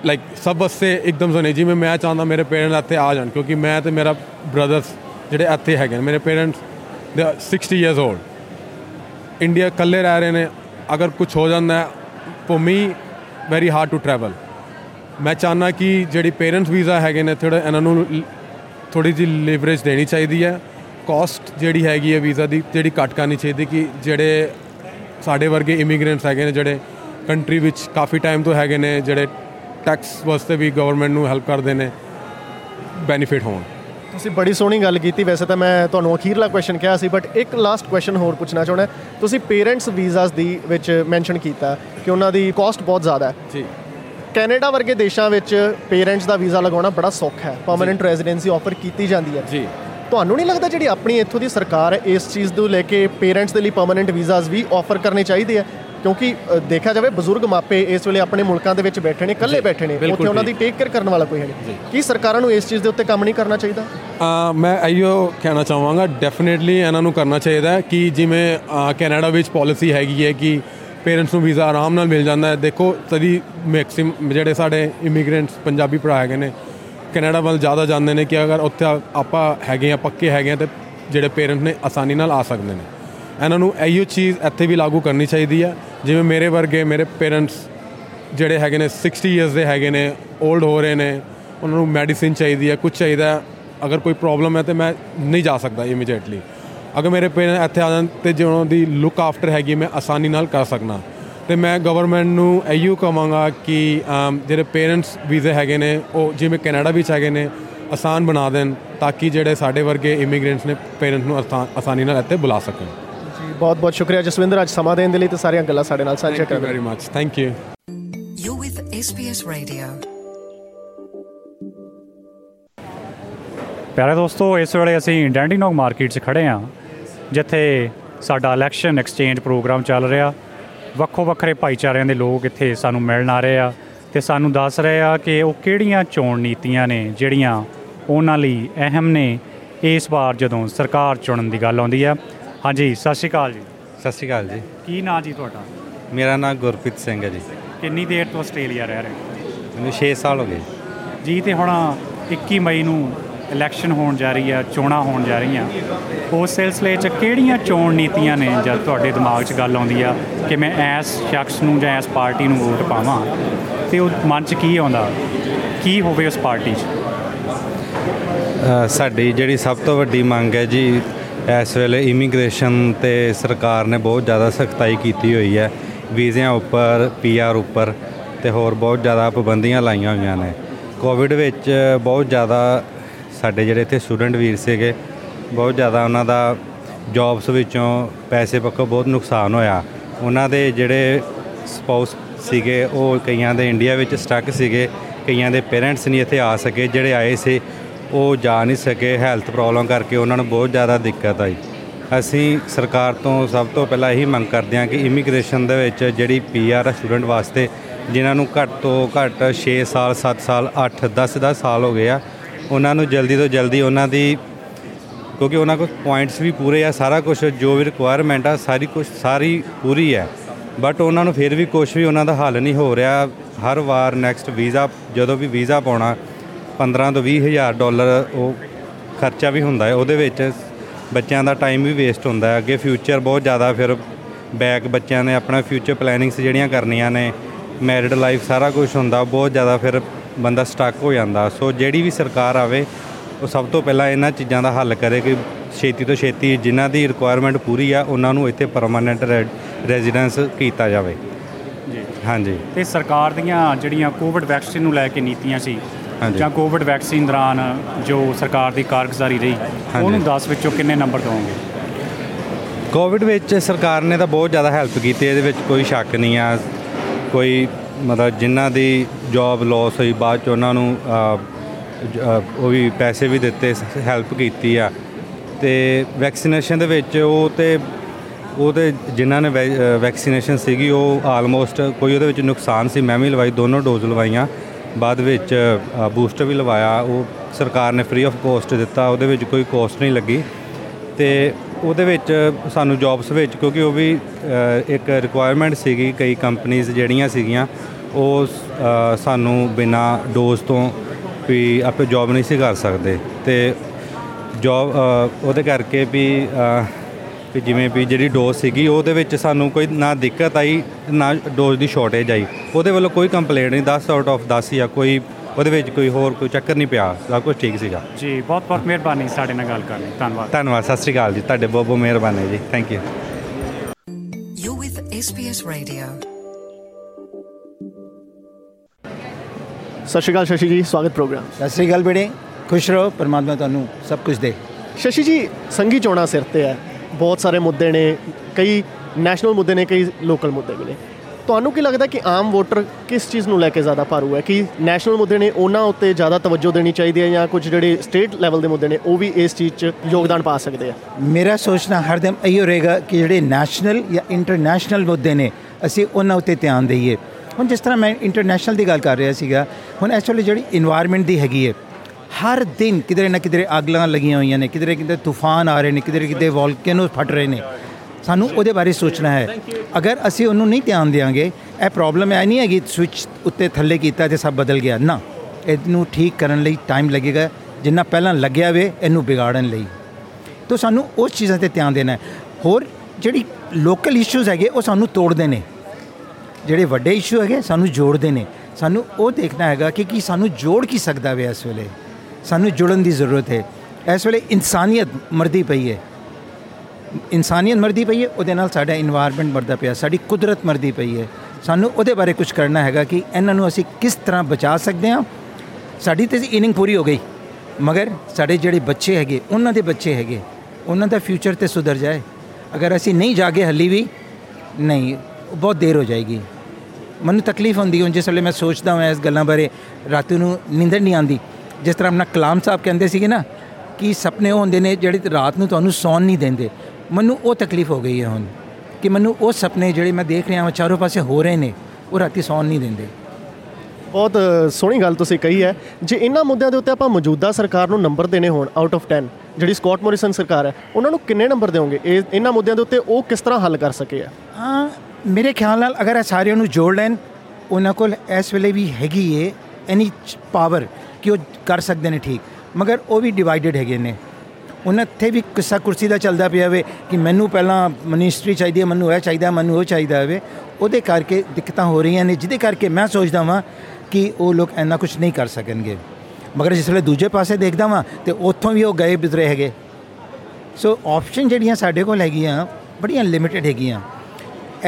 like ਸਭ ਵਾਸਤੇ ਇੱਕਦਮ ਸੋ ਨਹੀਂ ਜਿਵੇਂ ਮੈਂ ਚਾਹੁੰਦਾ ਮੇਰੇ ਪੇਰੈਂਟ ਇੱਥੇ ਆ ਜਾਣ, ਕਿਉਂਕਿ ਮੈਂ ਤੇ ਮੇਰਾ ਬ੍ਰਦਰਸ ਜਿਹੜੇ ਇੱਥੇ ਹੈਗੇ ਨੇ, ਮੇਰੇ ਪੇਰੈਂਟਸ ਦੇ 60 ਇਅਰਸ 올ਡ ਇੰਡੀਆ ਇਕੱਲੇ ਰਹਿ ਰਹੇ ਨੇ। ਅਗਰ ਕੁਝ ਹੋ ਜਾਂਦਾ for me very hard to travel ਮੈਂ ਚਾਹਨਾ ਕਿ ਜਿਹੜੀ ਪੇਰੈਂਟਸ ਵੀਜ਼ਾ ਹੈਗੇ ਨੇ ਥੋੜਾ ਇਹਨਾਂ ਨੂੰ ਥੋੜੀ ਜਿਹੀ ਲਿਵਰੇਜ ਦੇਣੀ ਚਾਹੀਦੀ ਹੈ। ਕਾਸਟ ਜਿਹੜੀ ਹੈਗੀ ਹੈ ਵੀਜ਼ਾ ਦੀ, ਜਿਹੜੀ ਘੱਟ ਕਰਨੀ ਚਾਹੀਦੀ ਕਿ ਜਿਹੜੇ ਸਾਡੇ ਵਰਗੇ ਇਮੀਗ੍ਰੈਂਟਸ ਹੈਗੇ ਨੇ, ਜਿਹੜੇ ਕੰਟਰੀ ਵਿੱਚ ਕਾਫੀ ਟਾਈਮ ਤੋਂ ਹੈਗੇ ਨੇ, ਜਿਹੜੇ ਟੈਕਸ ਵਾਸਤੇ ਵੀ ਗਵਰਨਮੈਂਟ ਨੂੰ ਹੈਲਪ ਕਰਦੇ ਨੇ ਬੈਨੀਫਿਟ ਹੋਣ। ਤੁਸੀਂ ਬੜੀ ਸੋਹਣੀ ਗੱਲ ਕੀਤੀ ਵੈਸੇ ਤਾਂ ਮੈਂ ਤੁਹਾਨੂੰ ਅਖੀਰਲਾ ਕੁਐਸਚਨ ਕਿਹਾ ਸੀ ਬਟ ਇੱਕ ਲਾਸਟ ਕੁਐਸਚਨ ਹੋਰ ਪੁੱਛਣਾ ਚਾਹੁੰਦਾ ਤੁਸੀਂ ਪੇਰੈਂਟਸ ਵੀਜ਼ਾਸ ਦੀ ਵਿੱਚ ਮੈਂਸ਼ਨ ਕੀਤਾ ਕਿ ਉਹਨਾਂ ਦੀ ਕਾਸਟ ਬਹੁਤ ਜ਼ਿਆਦਾ ਹੈ। ਜੀ। ਕੈਨੇਡਾ ਵਰਗੇ ਦੇਸ਼ਾਂ ਵਿੱਚ ਪੇਰੈਂਟਸ ਦਾ ਵੀਜ਼ਾ ਲਗਾਉਣਾ ਬੜਾ ਸੌਖਾ ਹੈ। ਪਰਮਨੈਂਟ ਰੈਜ਼ੀਡੈਂਸੀ ਆਫਰ ਕੀਤੀ ਜਾਂਦੀ ਹੈ। ਜੀ। ਤੁਹਾਨੂੰ ਨਹੀਂ ਲੱਗਦਾ ਜਿਹੜੀ ਆਪਣੀ ਇੱਥੋਂ ਦੀ ਸਰਕਾਰ ਹੈ ਇਸ ਚੀਜ਼ ਨੂੰ ਲੈ ਕੇ ਪੇਰੈਂਟਸ ਦੇ ਲਈ ਪਰਮਨੈਂਟ ਵੀਜ਼ਾਸ ਵੀ ਆਫਰ ਕਰਨੇ ਚਾਹੀਦੇ ਆ ਕਿਉਂਕਿ ਦੇਖਿਆ ਜਾਵੇ ਬਜ਼ੁਰਗ ਮਾਪੇ ਇਸ ਵੇਲੇ ਆਪਣੇ ਮੁਲਕਾਂ ਦੇ ਵਿੱਚ ਬੈਠੇ ਨੇ ਇਕੱਲੇ ਬੈਠੇ ਨੇ ਉੱਥੇ ਉਹਨਾਂ ਦੀ। ਟੇਕ ਕੇਅਰ ਕਰਨ ਵਾਲਾ ਕੋਈ ਹੈ ਨਹੀਂ। ਕੀ ਸਰਕਾਰਾਂ ਨੂੰ ਇਸ ਚੀਜ਼ ਦੇ ਉੱਤੇ ਕੰਮ ਨਹੀਂ ਕਰਨਾ ਚਾਹੀਦਾ? ਅ, ਮੈਂ ਇਹੋ ਕਹਿਣਾ ਚਾਹਾਂਗਾ ਡੈਫੀਨਿਟਲੀ ਇਹਨਾਂ ਨੂੰ ਕਰਨਾ ਚਾਹੀਦਾ ਹੈ ਕਿ ਜਿਵੇਂ ਕੈਨੇਡਾ ਵਿੱਚ ਪਾਲਿਸੀ ਹੈਗੀ ਹੈ ਕਿ ਪੇਰੈਂਟਸ ਨੂੰ ਵੀਜ਼ਾ ਆਰਾਮ ਨਾਲ ਮਿਲ ਜਾਂਦਾ ਹੈ। ਦੇਖੋ ਤਦੀ ਮੈਕਸਿਮ ਜਿਹੜੇ ਸਾਡੇ ਇਮੀਗ੍ਰੈਂਟਸ ਪੰਜਾਬੀ ਭਰਾ ਹੈਗੇ ਨੇ ਕੈਨੇਡਾ ਵੱਲ ਜ਼ਿਆਦਾ ਜਾਂਦੇ ਨੇ ਕਿ ਅਗਰ ਉੱਥੇ ਆਪਾਂ ਹੈਗੇ ਆ ਪੱਕੇ ਹੈਗੇ ਆ ਤੇ ਜਿਹੜੇ ਪੇਰੈਂਟ ਨੇ ਆਸਾਨੀ ਨਾਲ ਆ ਸਕਦੇ ਨੇ। ਇਹਨਾਂ ਨੂੰ ਇਹੋ ਚੀਜ਼ ਇੱਥੇ ਵੀ ਲਾਗੂ ਕਰਨੀ ਚਾਹੀਦੀ ਹੈ। ਜਿਵੇਂ ਮੇਰੇ ਵਰਗੇ ਮੇਰੇ ਪੇਰੈਂਟਸ ਜਿਹੜੇ ਹੈਗੇ ਨੇ 60 ਇਅਰਸ ਦੇ ਹੈਗੇ ਨੇ 올ਡ ਹੋ ਰਹੇ ਨੇ ਉਹਨਾਂ ਨੂੰ ਮੈਡੀਸਿਨ ਚਾਹੀਦੀ ਹੈ ਕੁਝ ਚਾਹੀਦਾ ਹੈ। ਅਗਰ ਕੋਈ ਪ੍ਰੋਬਲਮ ਹੈ ਤੇ ਮੈਂ ਨਹੀਂ ਜਾ ਸਕਦਾ ਇਮੀਡੀਏਟਲੀ ਅਗਰ ਮੇਰੇ ਪੇਰੈਂਟ ਇੱਥੇ ਆ ਜਾਣ ਤੇ ਜੇ ਉਹਨਾਂ ਦੀ ਲੁੱਕ ਆਫਟਰ ਹੈਗੀ ਮੈਂ ਆਸਾਨੀ ਨਾਲ ਕਰ ਸਕਣਾ ਤੇ ਮੈਂ ਗਵਰਨਮੈਂਟ ਨੂੰ ਇਹੋ ਕਹਾਂਗਾ ਕਿ ਅਮ, ਜਿਹੜੇ ਪੇਰੈਂਟਸ ਵੀਜ਼ੇ ਹੈਗੇ ਨੇ ਉਹ ਜਿਵੇਂ ਕੈਨੇਡਾ ਵਿੱਚ ਹੈਗੇ ਨੇ ਆਸਾਨ ਬਣਾ ਦੇਣ ਤਾਂ ਕਿ ਜਿਹੜੇ ਸਾਡੇ ਵਰਗੇ ਇਮੀਗ੍ਰੈਂਟਸ ਨੇ ਪੇਰੈਂਟ ਨੂੰ ਆਸਾਨ- ਆਸਾਨੀ ਨਾਲ ਇੱਥੇ ਬੁਲਾ ਸਕਣ। ਜੀ ਬਹੁਤ ਬਹੁਤ ਸ਼ੁਕਰੀਆ ਜਸਵਿੰਦਰ ਅੱਜ ਸਮਾਂ ਦੇਣ ਦੇ ਲਈ ਤੇ ਸਾਰੀਆਂ ਗੱਲਾਂ ਸਾਡੇ ਨਾਲ ਸਾਂਝੀਆਂ ਥੈਂਕ ਯੂ ਕਰਨ very much thank you You're with SBS Radio. ਪਿਆਰੇ ਦੋਸਤੋ ਇਸ ਵੇਲੇ ਅਸੀਂ ਡੈਂਡੀਨੋਗ ਮਾਰਕੀਟ 'ਚ ਖੜੇ ਹਾਂ ਜਿੱਥੇ ਸਾਡਾ ਇਲੈਕਸ਼ਨ ਐਕਸਚੇਂਜ ਪ੍ਰੋਗਰਾਮ ਚੱਲ ਰਿਹਾ। ਵੱਖੋ ਵੱਖਰੇ ਭਾਈਚਾਰਿਆਂ ਦੇ ਲੋਕ ਇੱਥੇ ਸਾਨੂੰ ਮਿਲਣ ਆ ਰਹੇ ਆ ਤੇ ਸਾਨੂੰ ਦੱਸ ਰਹੇ ਆ ਕਿ ਉਹ ਕਿਹੜੀਆਂ ਚੋਣ ਨੀਤੀਆਂ ਨੇ ਜਿਹੜੀਆਂ ਉਹਨਾਂ ਲਈ ਅਹਿਮ ਨੇ। ਇਸ ਵਾਰ ਜਦੋਂ ਸਰਕਾਰ ਚੁਣਨ ਦੀ ਗੱਲ ਆਉਂਦੀ ਆ ਹਾਂਜੀ ਸਤਿ ਸ਼੍ਰੀ ਅਕਾਲ ਜੀ। ਸਤਿ ਸ਼੍ਰੀ ਅਕਾਲ ਜੀ। ਕੀ ਨਾਂ ਜੀ ਤੁਹਾਡਾ? ਮੇਰਾ ਨਾਮ ਗੁਰਪ੍ਰੀਤ ਸਿੰਘ ਹੈ ਜੀ। ਕਿੰਨੀ ਦੇਰ ਤੋਂ ਆਸਟ੍ਰੇਲੀਆ ਰਹਿ ਰਹੇ ਹੋ? ਮੈਨੂੰ 6 ਸਾਲ ਹੋ ਗਏ। ਜੀ ਤੇ ਹੁਣ 21 ਮਈ ਨੂੰ ਇਲੈਕਸ਼ਨ ਹੋਣ ਜਾ ਰਹੀ ਆ ਚੋਣਾਂ ਹੋਣ ਜਾ ਰਹੀਆਂ। ਉਸ ਸਿਲਸਿਲੇ 'ਚ ਕਿਹੜੀਆਂ ਚੋਣ ਨੀਤੀਆਂ ਨੇ ਜਦ ਤੁਹਾਡੇ ਦਿਮਾਗ 'ਚ ਗੱਲ ਆਉਂਦੀ ਆ ਕਿ ਮੈਂ ਇਸ ਸ਼ਖਸ ਨੂੰ ਜਾਂ ਇਸ ਪਾਰਟੀ ਨੂੰ ਵੋਟ ਪਾਵਾਂ? ਤੇ ਉਹ ਮਨ 'ਚ ਕੀ ਆਉਂਦਾ? ਕੀ ਹੋਵੇ ਉਸ ਪਾਰਟੀ 'ਚ? ਅ, ਸਾਡੀ ਜਿਹੜੀ ਸਭ ਤੋਂ ਵੱਡੀ ਮੰਗ ਹੈ ਜੀ ਇਸ ਵੇਲੇ ਇਮੀਗ੍ਰੇਸ਼ਨ ਤੇ ਸਰਕਾਰ ਨੇ ਬਹੁਤ ਜ਼ਿਆਦਾ ਸਖਤਾਈ ਕੀਤੀ ਹੋਈ ਹੈ। ਵੀਜ਼ਿਆਂ ਉੱਪਰ ਪੀਆਰ ਉੱਪਰ ਤੇ ਹੋਰ ਬਹੁਤ ਜ਼ਿਆਦਾ ਪਾਬੰਦੀਆਂ ਲਾਈਆਂ ਹੋਈਆਂ ਨੇ। ਕੋਵਿਡ ਵਿੱਚ ਬਹੁਤ ਜ਼ਿਆਦਾ ਸਾਡੇ ਜਿਹੜੇ ਇੱਥੇ ਸਟੂਡੈਂਟ ਵੀਰ ਸੀਗੇ, ਬਹੁਤ ਜ਼ਿਆਦਾ ਉਹਨਾਂ ਦਾ ਜੌਬਸ ਵਿੱਚੋਂ ਪੈਸੇ ਪੱਖੋਂ ਬਹੁਤ ਨੁਕਸਾਨ ਹੋਇਆ। ਉਹਨਾਂ ਦੇ ਜਿਹੜੇ ਸਪਾਊਸ ਸੀਗੇ, ਉਹ ਕਈਆਂ ਦੇ ਇੰਡੀਆ ਵਿੱਚ ਸਟਕ ਸੀਗੇ, ਕਈਆਂ ਦੇ ਪੇਰੈਂਟਸ ਨਹੀਂ ਇੱਥੇ ਆ ਸਕੇ, ਜਿਹੜੇ ਆਏ ਸੀ ਉਹ ਜਾ ਨਹੀਂ ਸਕੇ ਹੈਲਥ ਪ੍ਰੋਬਲਮ ਕਰਕੇ ਉਹਨਾਂ ਨੂੰ ਬਹੁਤ ਜ਼ਿਆਦਾ ਦਿੱਕਤ ਆਈ। ਅਸੀਂ ਸਰਕਾਰ ਤੋਂ ਸਭ ਤੋਂ ਪਹਿਲਾਂ ਇਹੀ ਮੰਗ ਕਰਦੇ ਹਾਂ ਕਿ ਇਮੀਗ੍ਰੇਸ਼ਨ ਦੇ ਵਿੱਚ ਜਿਹੜੀ ਪੀਆਰ ਸਟੂਡੈਂਟ ਵਾਸਤੇ ਜਿਨ੍ਹਾਂ ਨੂੰ ਘੱਟ ਤੋਂ ਘੱਟ 6 ਸਾਲ 7 ਸਾਲ 8 10 10 ਸਾਲ ਹੋ ਗਏ ਆ, ਉਹਨਾਂ ਨੂੰ ਜਲਦੀ ਤੋਂ ਜਲਦੀ ਉਹਨਾਂ ਦੀ ਕਿਉਂਕਿ ਉਹਨਾਂ ਕੋਲ ਪੁਆਇੰਟਸ ਵੀ ਪੂਰੇ ਆ, ਸਾਰਾ ਕੁਝ ਜੋ ਵੀ ਰਿਕੁਆਇਰਮੈਂਟ ਆ, ਸਾਰੀ ਕੁਝ ਸਾਰੀ ਪੂਰੀ ਹੈ ਬਟ ਉਹਨਾਂ ਨੂੰ ਫਿਰ ਵੀ ਕੁਝ ਵੀ ਉਹਨਾਂ ਦਾ ਹੱਲ ਨਹੀਂ ਹੋ ਰਿਹਾ। ਹਰ ਵਾਰ ਨੈਕਸਟ ਵੀਜ਼ਾ ਜਦੋਂ ਵੀ ਵੀਜ਼ਾ ਪਾਉਣਾ 15 ਤੋਂ 20 ਹਜ਼ਾਰ ਡਾਲਰ ਉਹ ਖਰਚਾ ਵੀ ਹੁੰਦਾ ਹੈ। ਉਹਦੇ ਵਿੱਚ ਬੱਚਿਆਂ ਦਾ ਟਾਈਮ ਵੀ ਵੇਸਟ ਹੁੰਦਾ ਹੈ। ਅੱਗੇ ਫਿਊਚਰ ਬਹੁਤ ਜ਼ਿਆਦਾ ਫਿਰ ਬੈਕ ਬੱਚਿਆਂ ਨੇ ਆਪਣਾ ਫਿਊਚਰ ਪਲੈਨਿੰਗਸ ਜਿਹੜੀਆਂ ਕਰਨੀਆਂ ਨੇ ਮੈਰਿਡ ਲਾਈਫ ਸਾਰਾ ਕੁਝ ਹੁੰਦਾ ਬਹੁਤ ਜ਼ਿਆਦਾ ਫਿਰ ਬੰਦਾ ਸਟਕ ਹੋ ਜਾਂਦਾ। ਸੋ ਜਿਹੜੀ ਵੀ ਸਰਕਾਰ ਆਵੇ ਉਹ ਸਭ ਤੋਂ ਪਹਿਲਾਂ ਇਹਨਾਂ ਚੀਜ਼ਾਂ ਦਾ ਹੱਲ ਕਰੇ ਕਿ ਛੇਤੀ ਤੋਂ ਛੇਤੀ ਜਿਨ੍ਹਾਂ ਦੀ ਰਿਕੁਆਇਰਮੈਂਟ ਪੂਰੀ ਆ ਉਹਨਾਂ ਨੂੰ ਇੱਥੇ ਪਰਮਾਨੈਂਟ ਰੈਜ਼ੀਡੈਂਸ ਕੀਤਾ ਜਾਵੇ। ਜੀ। ਹਾਂਜੀ। ਤੇ ਸਰਕਾਰ ਦੀਆਂ ਜਿਹੜੀਆਂ ਕੋਵਿਡ ਵੈਕਸੀਨ ਨੂੰ ਲੈ ਕੇ ਨੀਤੀਆਂ ਸੀ। ਜਾਂ ਕੋਵਿਡ ਵੈਕਸੀਨ ਦੌਰਾਨ ਜੋ ਸਰਕਾਰ ਦੀ ਕਾਰਗੁਜ਼ਾਰੀ ਰਹੀ ਉਹਨੂੰ 10 ਵਿੱਚੋਂ ਕਿੰਨੇ ਨੰਬਰ ਦਵੋਗੇ? ਕੋਵਿਡ ਵਿੱਚ ਸਰਕਾਰ ਨੇ ਤਾਂ ਬਹੁਤ ਜ਼ਿਆਦਾ ਹੈਲਪ ਕੀਤੀ ਇਹਦੇ ਵਿੱਚ ਕੋਈ ਸ਼ੱਕ ਨਹੀਂ ਆ। ਕੋਈ ਮਤਲਬ ਜਿਨ੍ਹਾਂ ਦੀ ਜੌਬ ਲਾਸ ਹੋਈ ਬਾਅਦ ਚ ਉਹਨਾਂ ਨੂੰ ਉਹ ਵੀ ਪੈਸੇ ਵੀ ਦਿੱਤੇ ਹੈਲਪ ਕੀਤੀ ਆ। ਤੇ ਵੈਕਸੀਨੇਸ਼ਨ ਦੇ ਵਿੱਚ ਉਹ ਤੇ ਉਹ ਤੇ ਜਿਨ੍ਹਾਂ ਨੇ ਵੈਕਸੀਨੇਸ਼ਨ ਸੀਗੀ ਉਹ ਆਲਮੋਸਟ ਕੋਈ ਉਹਦੇ ਵਿੱਚ ਨੁਕਸਾਨ ਸੀ। ਮੈਂ ਵੀ ਲਵਾਈ ਦੋਨੋਂ ਡੋਜ਼ ਲਵਾਈਆਂ। ਬਾਅਦ ਵਿੱਚ ਬੂਸਟਰ ਵੀ ਲਵਾਇਆ। ਉਹ ਸਰਕਾਰ ਨੇ ਫ੍ਰੀ ਆਫ ਕੋਸਟ ਦਿੱਤਾ। ਉਹਦੇ ਵਿੱਚ ਕੋਈ ਕੋਸਟ ਨਹੀਂ ਲੱਗੀ। ਤੇ ਉਹਦੇ ਵਿੱਚ ਸਾਨੂੰ ਜੌਬਸ ਵਿੱਚ ਕਿਉਂਕਿ ਉਹ ਵੀ ਅ, ਇੱਕ ਰਿਕੁਆਇਰਮੈਂਟ ਸੀਗੀ ਕਈ ਕੰਪਨੀਆਂ ਜਿਹੜੀਆਂ ਸੀਗੀਆਂ ਉਹ ਅ, ਸਾਨੂੰ ਬਿਨਾ ਡੋਜ਼ ਤੋਂ ਵੀ ਆਪੇ ਜੌਬ ਨਹੀਂ ਸੀ ਕਰ ਸਕਦੇ। ਤੇ ਜੌਬ ਉਹਦੇ ਕਰਕੇ ਵੀ ਵੀ ਜਿਵੇਂ ਵੀ ਜਿਹੜੀ ਡੋਜ਼ ਸੀਗੀ ਉਹਦੇ ਵਿੱਚ ਸਾਨੂੰ ਕੋਈ ਨਾ ਦਿੱਕਤ ਆਈ ਨਾ ਡੋਜ਼ ਦੀ ਸ਼ਾਰਟੇਜ ਆਈ। ਉਹਦੇ ਵੱਲੋਂ ਕੋਈ ਕੰਪਲੇਂਟ ਨਹੀਂ 10 ਆਊਟ ਆਫ 10 ਜਾਂ ਕੋਈ ਉਹਦੇ ਵਿੱਚ ਕੋਈ ਹੋਰ ਕੋਈ ਚੱਕਰ ਨਹੀਂ ਪਿਆ ਸਭ ਕੁਝ ਠੀਕ ਸੀਗਾ। ਜੀ ਬਹੁਤ ਬਹੁਤ ਮਿਹਰਬਾਨੀ ਸਾਡੇ ਨਾਲ ਗੱਲ ਕਰਨ ਲਈ। ਧੰਨਵਾਦ। ਧੰਨਵਾਦ ਸਤਿ ਸ਼੍ਰੀ ਅਕਾਲ ਜੀ ਤੁਹਾਡੇ ਬਹੁਤ ਬਹੁਤ ਮਿਹਰਬਾਨੀ ਜੀ thank you You're with SBS Radio. ਸਤਿ ਸ਼੍ਰੀ ਅਕਾਲ ਸ਼ਸ਼ੀ ਜੀ ਸਵਾਗਤ ਪ੍ਰੋਗਰਾਮ। ਸਤਿ ਸ੍ਰੀ ਅਕਾਲ ਬੇੜੇ ਖੁਸ਼ ਰਹੋ ਪਰਮਾਤਮਾ ਤੁਹਾਨੂੰ ਸਭ ਕੁਝ ਦੇ। ਸ਼ਸ਼ੀ ਜੀ ਸੰਘੀ ਚੋਣਾਂ ਸਿਰ ਤੇ ਹੈ। ਬਹੁਤ ਸਾਰੇ ਮੁੱਦੇ ਨੇ, ਕਈ ਨੈਸ਼ਨਲ ਮੁੱਦੇ ਨੇ, ਕਈ ਲੋਕਲ ਮੁੱਦੇ ਵੀ ਨੇ। ਤੁਹਾਨੂੰ ਕੀ ਲੱਗਦਾ ਕਿ ਆਮ ਵੋਟਰ ਕਿਸ ਚੀਜ਼ ਨੂੰ ਲੈ ਕੇ ਜ਼ਿਆਦਾ ਭਾਰੂ ਹੈ? ਕਿ ਨੈਸ਼ਨਲ ਮੁੱਦੇ ਨੇ ਉਹਨਾਂ ਉੱਤੇ ਜ਼ਿਆਦਾ ਤਵੱਜੋ ਦੇਣੀ ਚਾਹੀਦੀ ਹੈ ਜਾਂ ਕੁਝ ਜਿਹੜੇ ਸਟੇਟ ਲੈਵਲ ਦੇ ਮੁੱਦੇ ਨੇ, ਉਹ ਵੀ ਇਸ ਚੀਜ਼ 'ਚ ਯੋਗਦਾਨ ਪਾ ਸਕਦੇ ਆ? ਮੇਰਾ ਸੋਚਣਾ ਹਰਦਮ ਇਹੋ ਰਹੇਗਾ ਕਿ ਜਿਹੜੇ ਨੈਸ਼ਨਲ ਜਾਂ ਇੰਟਰਨੈਸ਼ਨਲ ਮੁੱਦੇ ਨੇ, ਅਸੀਂ ਉਹਨਾਂ ਉੱਤੇ ਧਿਆਨ ਦਈਏ। ਹੁਣ ਜਿਸ ਤਰ੍ਹਾਂ ਮੈਂ ਇੰਟਰਨੈਸ਼ਨਲ ਦੀ ਗੱਲ ਕਰ ਰਿਹਾ ਸੀਗਾ, ਹੁਣ ਐਕਚੁਅਲੀ ਜਿਹੜੀ এনवायरमेंट ਦੀ ਹੈਗੀ ਹੈ ਹਰ ਦਿਨ ਕਿਧਰੇ ਨਾ ਕਿਧਰੇ ਅੱਗਾਂ ਲੱਗੀਆਂ ਹੋਈਆਂ ਨੇ, ਕਿਧਰੇ ਕਿਧਰੇ ਤੂਫਾਨ ਆ ਰਹੇ ਨੇ, ਕਿਧਰੇ ਕਿਧਰੇ ਵੋਲਕੈਨੋ ਫਟ ਰਹੇ ਨੇ। ਸਾਨੂੰ ਉਹਦੇ ਬਾਰੇ ਸੋਚਣਾ ਹੈ। ਅਗਰ ਅਸੀਂ ਉਹਨੂੰ ਨਹੀਂ ਧਿਆਨ ਦੇਵਾਂਗੇ ਇਹ ਪ੍ਰੋਬਲਮ ਐ ਨਹੀਂ ਹੈਗੀ ਸਵਿਚ ਉੱਤੇ ਥੱਲੇ ਕੀਤਾ ਤੇ ਸਭ ਬਦਲ ਗਿਆ। ਨਾ, ਇਹਨੂੰ ਠੀਕ ਕਰਨ ਲਈ ਟਾਈਮ ਲੱਗੇਗਾ। ਜਿੰਨਾ ਪਹਿਲਾਂ ਲੱਗਿਆ ਵੇ, ਇਹਨੂੰ ਵਿਗਾੜਨ ਲਈ। ਤੋ ਸਾਨੂੰ ਉਸ ਚੀਜ਼ਾਂ ਤੇ ਧਿਆਨ ਦੇਣਾ ਹੈ। ਹੋਰ, ਜਿਹੜੀ ਲੋਕਲ ਇਸ਼ੂਜ਼ ਹੈਗੇ, ਉਹ ਸਾਨੂੰ ਤੋੜਦੇ ਨੇ। ਜਿਹੜੇ ਵੱਡੇ ਇਸ਼ੂ ਹੈਗੇ, ਸਾਨੂੰ ਜੋੜਦੇ ਨੇ। ਸਾਨੂੰ ਉਹ ਦੇਖਣਾ ਹੈਗਾ ਕਿ ਕੀ ਸਾਨੂੰ ਜੋੜ ਕੀ ਸਕਦਾ ਵੇ ਇਸ ਵੇਲੇ। ਸਾਨੂੰ ਜੁੜਨ ਦੀ ਜ਼ਰੂਰਤ ਹੈ। ਇਸ ਵੇਲੇ ਇਨਸਾਨੀਅਤ ਮਰਦੀ ਪਈ ਹੈ। ਇਨਸਾਨੀਅਤ ਮਰਦੀ ਪਈ ਹੈ, ਉਹਦੇ ਨਾਲ ਸਾਡਾ এনवायरमेंट ਮਰਦਾ ਪਿਆ, ਸਾਡੀ ਕੁਦਰਤ ਮਰਦੀ ਪਈ ਹੈ। ਸਾਨੂੰ ਉਹਦੇ ਬਾਰੇ ਕੁਝ ਕਰਨਾ ਹੈਗਾ ਕਿ ਇਹਨਾਂ ਨੂੰ ਅਸੀਂ ਕਿਸ ਤਰ੍ਹਾਂ ਬਚਾ ਸਕਦੇ ਹਾਂ। ਸਾਡੀ ਤੇ ਇਨਿੰਗ ਪੂਰੀ ਹੋ ਗਈ, ਮਗਰ ਸਾਡੇ ਜਿਹੜੇ ਬੱਚੇ ਹੈਗੇ, ਉਹਨਾਂ ਦੇ ਬੱਚੇ ਹੈਗੇ, ਉਹਨਾਂ ਦਾ ਫਿਊਚਰ ਤੇ ਸੁਧਰ ਜਾਏ। ਅਗਰ ਅਸੀਂ ਨਹੀਂ ਜਾਗੇ ਹੱਲੀ ਵੀ, ਨਹੀਂ, ਬਹੁਤ ਦੇਰ ਹੋ ਜਾਏਗੀ। ਮੈਨੂੰ ਤਕਲੀਫ ਹੁੰਦੀ ਹੁਣ ਜਿਸ ਵੇਲੇ ਮੈਂ ਸੋਚਦਾ ਹਾਂ ਇਸ ਗੱਲਾਂ ਬਾਰੇ, ਰਾਤ ਨੂੰ ਨੀਂਦ ਨਹੀਂ ਆਉਂਦੀ। ਜਿਸ ਤਰ੍ਹਾਂ ਆਪਣਾ ਕਲਾਮ ਸਾਹਿਬ ਕਹਿੰਦੇ ਸੀਗੇ ਨਾ ਕਿ ਸੁਪਨੇ ਹੁੰਦੇ ਨੇ ਜਿਹੜੇ ਰਾਤ ਨੂੰ ਤੁਹਾਨੂੰ ਸੌਣ ਨਹੀਂ ਦਿੰਦੇ। ਮੈਨੂੰ ਉਹ ਤਕਲੀਫ ਹੋ ਗਈ ਹੈ ਹੁਣ ਕਿ ਮੈਨੂੰ ਉਹ ਸੁਪਨੇ ਜਿਹੜੇ ਮੈਂ ਦੇਖ ਰਿਹਾ ਹਾਂ ਚਾਰੋਂ ਪਾਸੇ ਹੋ ਰਹੇ ਨੇ ਉਹ ਰਾਤੀ ਸੌਣ ਨਹੀਂ ਦਿੰਦੇ। ਬਹੁਤ ਸੋਹਣੀ ਗੱਲ ਤੁਸੀਂ ਕਹੀ ਹੈ। ਜੇ ਇਹਨਾਂ ਮੁੱਦਿਆਂ ਦੇ ਉੱਤੇ ਆਪਾਂ ਮੌਜੂਦਾ ਸਰਕਾਰ ਨੂੰ ਨੰਬਰ ਦੇਣੇ ਹੋਣ ਆਊਟ ਆਫ 10 ਜਿਹੜੀ ਸਕਾਟ ਮੋਰਿਸਨ ਸਰਕਾਰ ਹੈ ਉਹਨਾਂ ਨੂੰ ਕਿੰਨੇ ਨੰਬਰ ਦਿਓਗੇ? ਇਹ ਇਹਨਾਂ ਮੁੱਦਿਆਂ ਦੇ ਉੱਤੇ ਉਹ ਕਿਸ ਤਰ੍ਹਾਂ ਹੱਲ ਕਰ ਸਕੇ ਆ ਹਾਂ ਮੇਰੇ ਖਿਆਲ ਨਾਲ ਅਗਰ ਇਹ ਸਾਰਿਆਂ ਨੂੰ ਜੋੜ ਲੈਣ ਉਹਨਾਂ ਕੋਲ ਇਸ ਵੇਲੇ ਵੀ ਹੈਗੀ ਏ ਐਨੀ ਪਾਵਰ ਕਿ ਉਹ ਕਰ ਸਕਦੇ ਨੇ ਠੀਕ। ਮਗਰ ਉਹ ਵੀ ਡਿਵਾਈਡਡ ਹੈਗੇ ਨੇ। ਉਹਨਾਂ ਇੱਥੇ ਵੀ ਕਿੱਸਾ ਕੁਰਸੀ ਦਾ ਚੱਲਦਾ ਪਿਆ ਵੇ ਕਿ ਮੈਨੂੰ ਪਹਿਲਾਂ ਮਿਨਿਸਟਰੀ ਚਾਹੀਦੀ ਹੈ, ਮੈਨੂੰ ਇਹ ਚਾਹੀਦਾ, ਮੈਨੂੰ ਉਹ ਚਾਹੀਦਾ ਵੇ। ਉਹਦੇ ਕਰਕੇ ਦਿੱਕਤਾਂ ਹੋ ਰਹੀਆਂ ਨੇ, ਜਿਹਦੇ ਕਰਕੇ ਮੈਂ ਸੋਚਦਾ ਵਾਂ ਕਿ ਉਹ ਲੋਕ ਇੰਨਾ ਕੁਝ ਨਹੀਂ ਕਰ ਸਕਣਗੇ। ਮਗਰ ਜਿਸ ਵੇਲੇ ਦੂਜੇ ਪਾਸੇ ਦੇਖਦਾ ਵਾਂ ਤੇ ਉੱਥੋਂ ਵੀ ਉਹ ਗਏ ਬਿਜ਼ਰੇ ਹੈਗੇ। ਸੋ ਆਪਸ਼ਨ ਜਿਹੜੀਆਂ ਸਾਡੇ ਕੋਲ ਹੈਗੀਆਂ ਬੜੀਆਂ ਲਿਮਿਟਿਡ ਹੈਗੀਆਂ।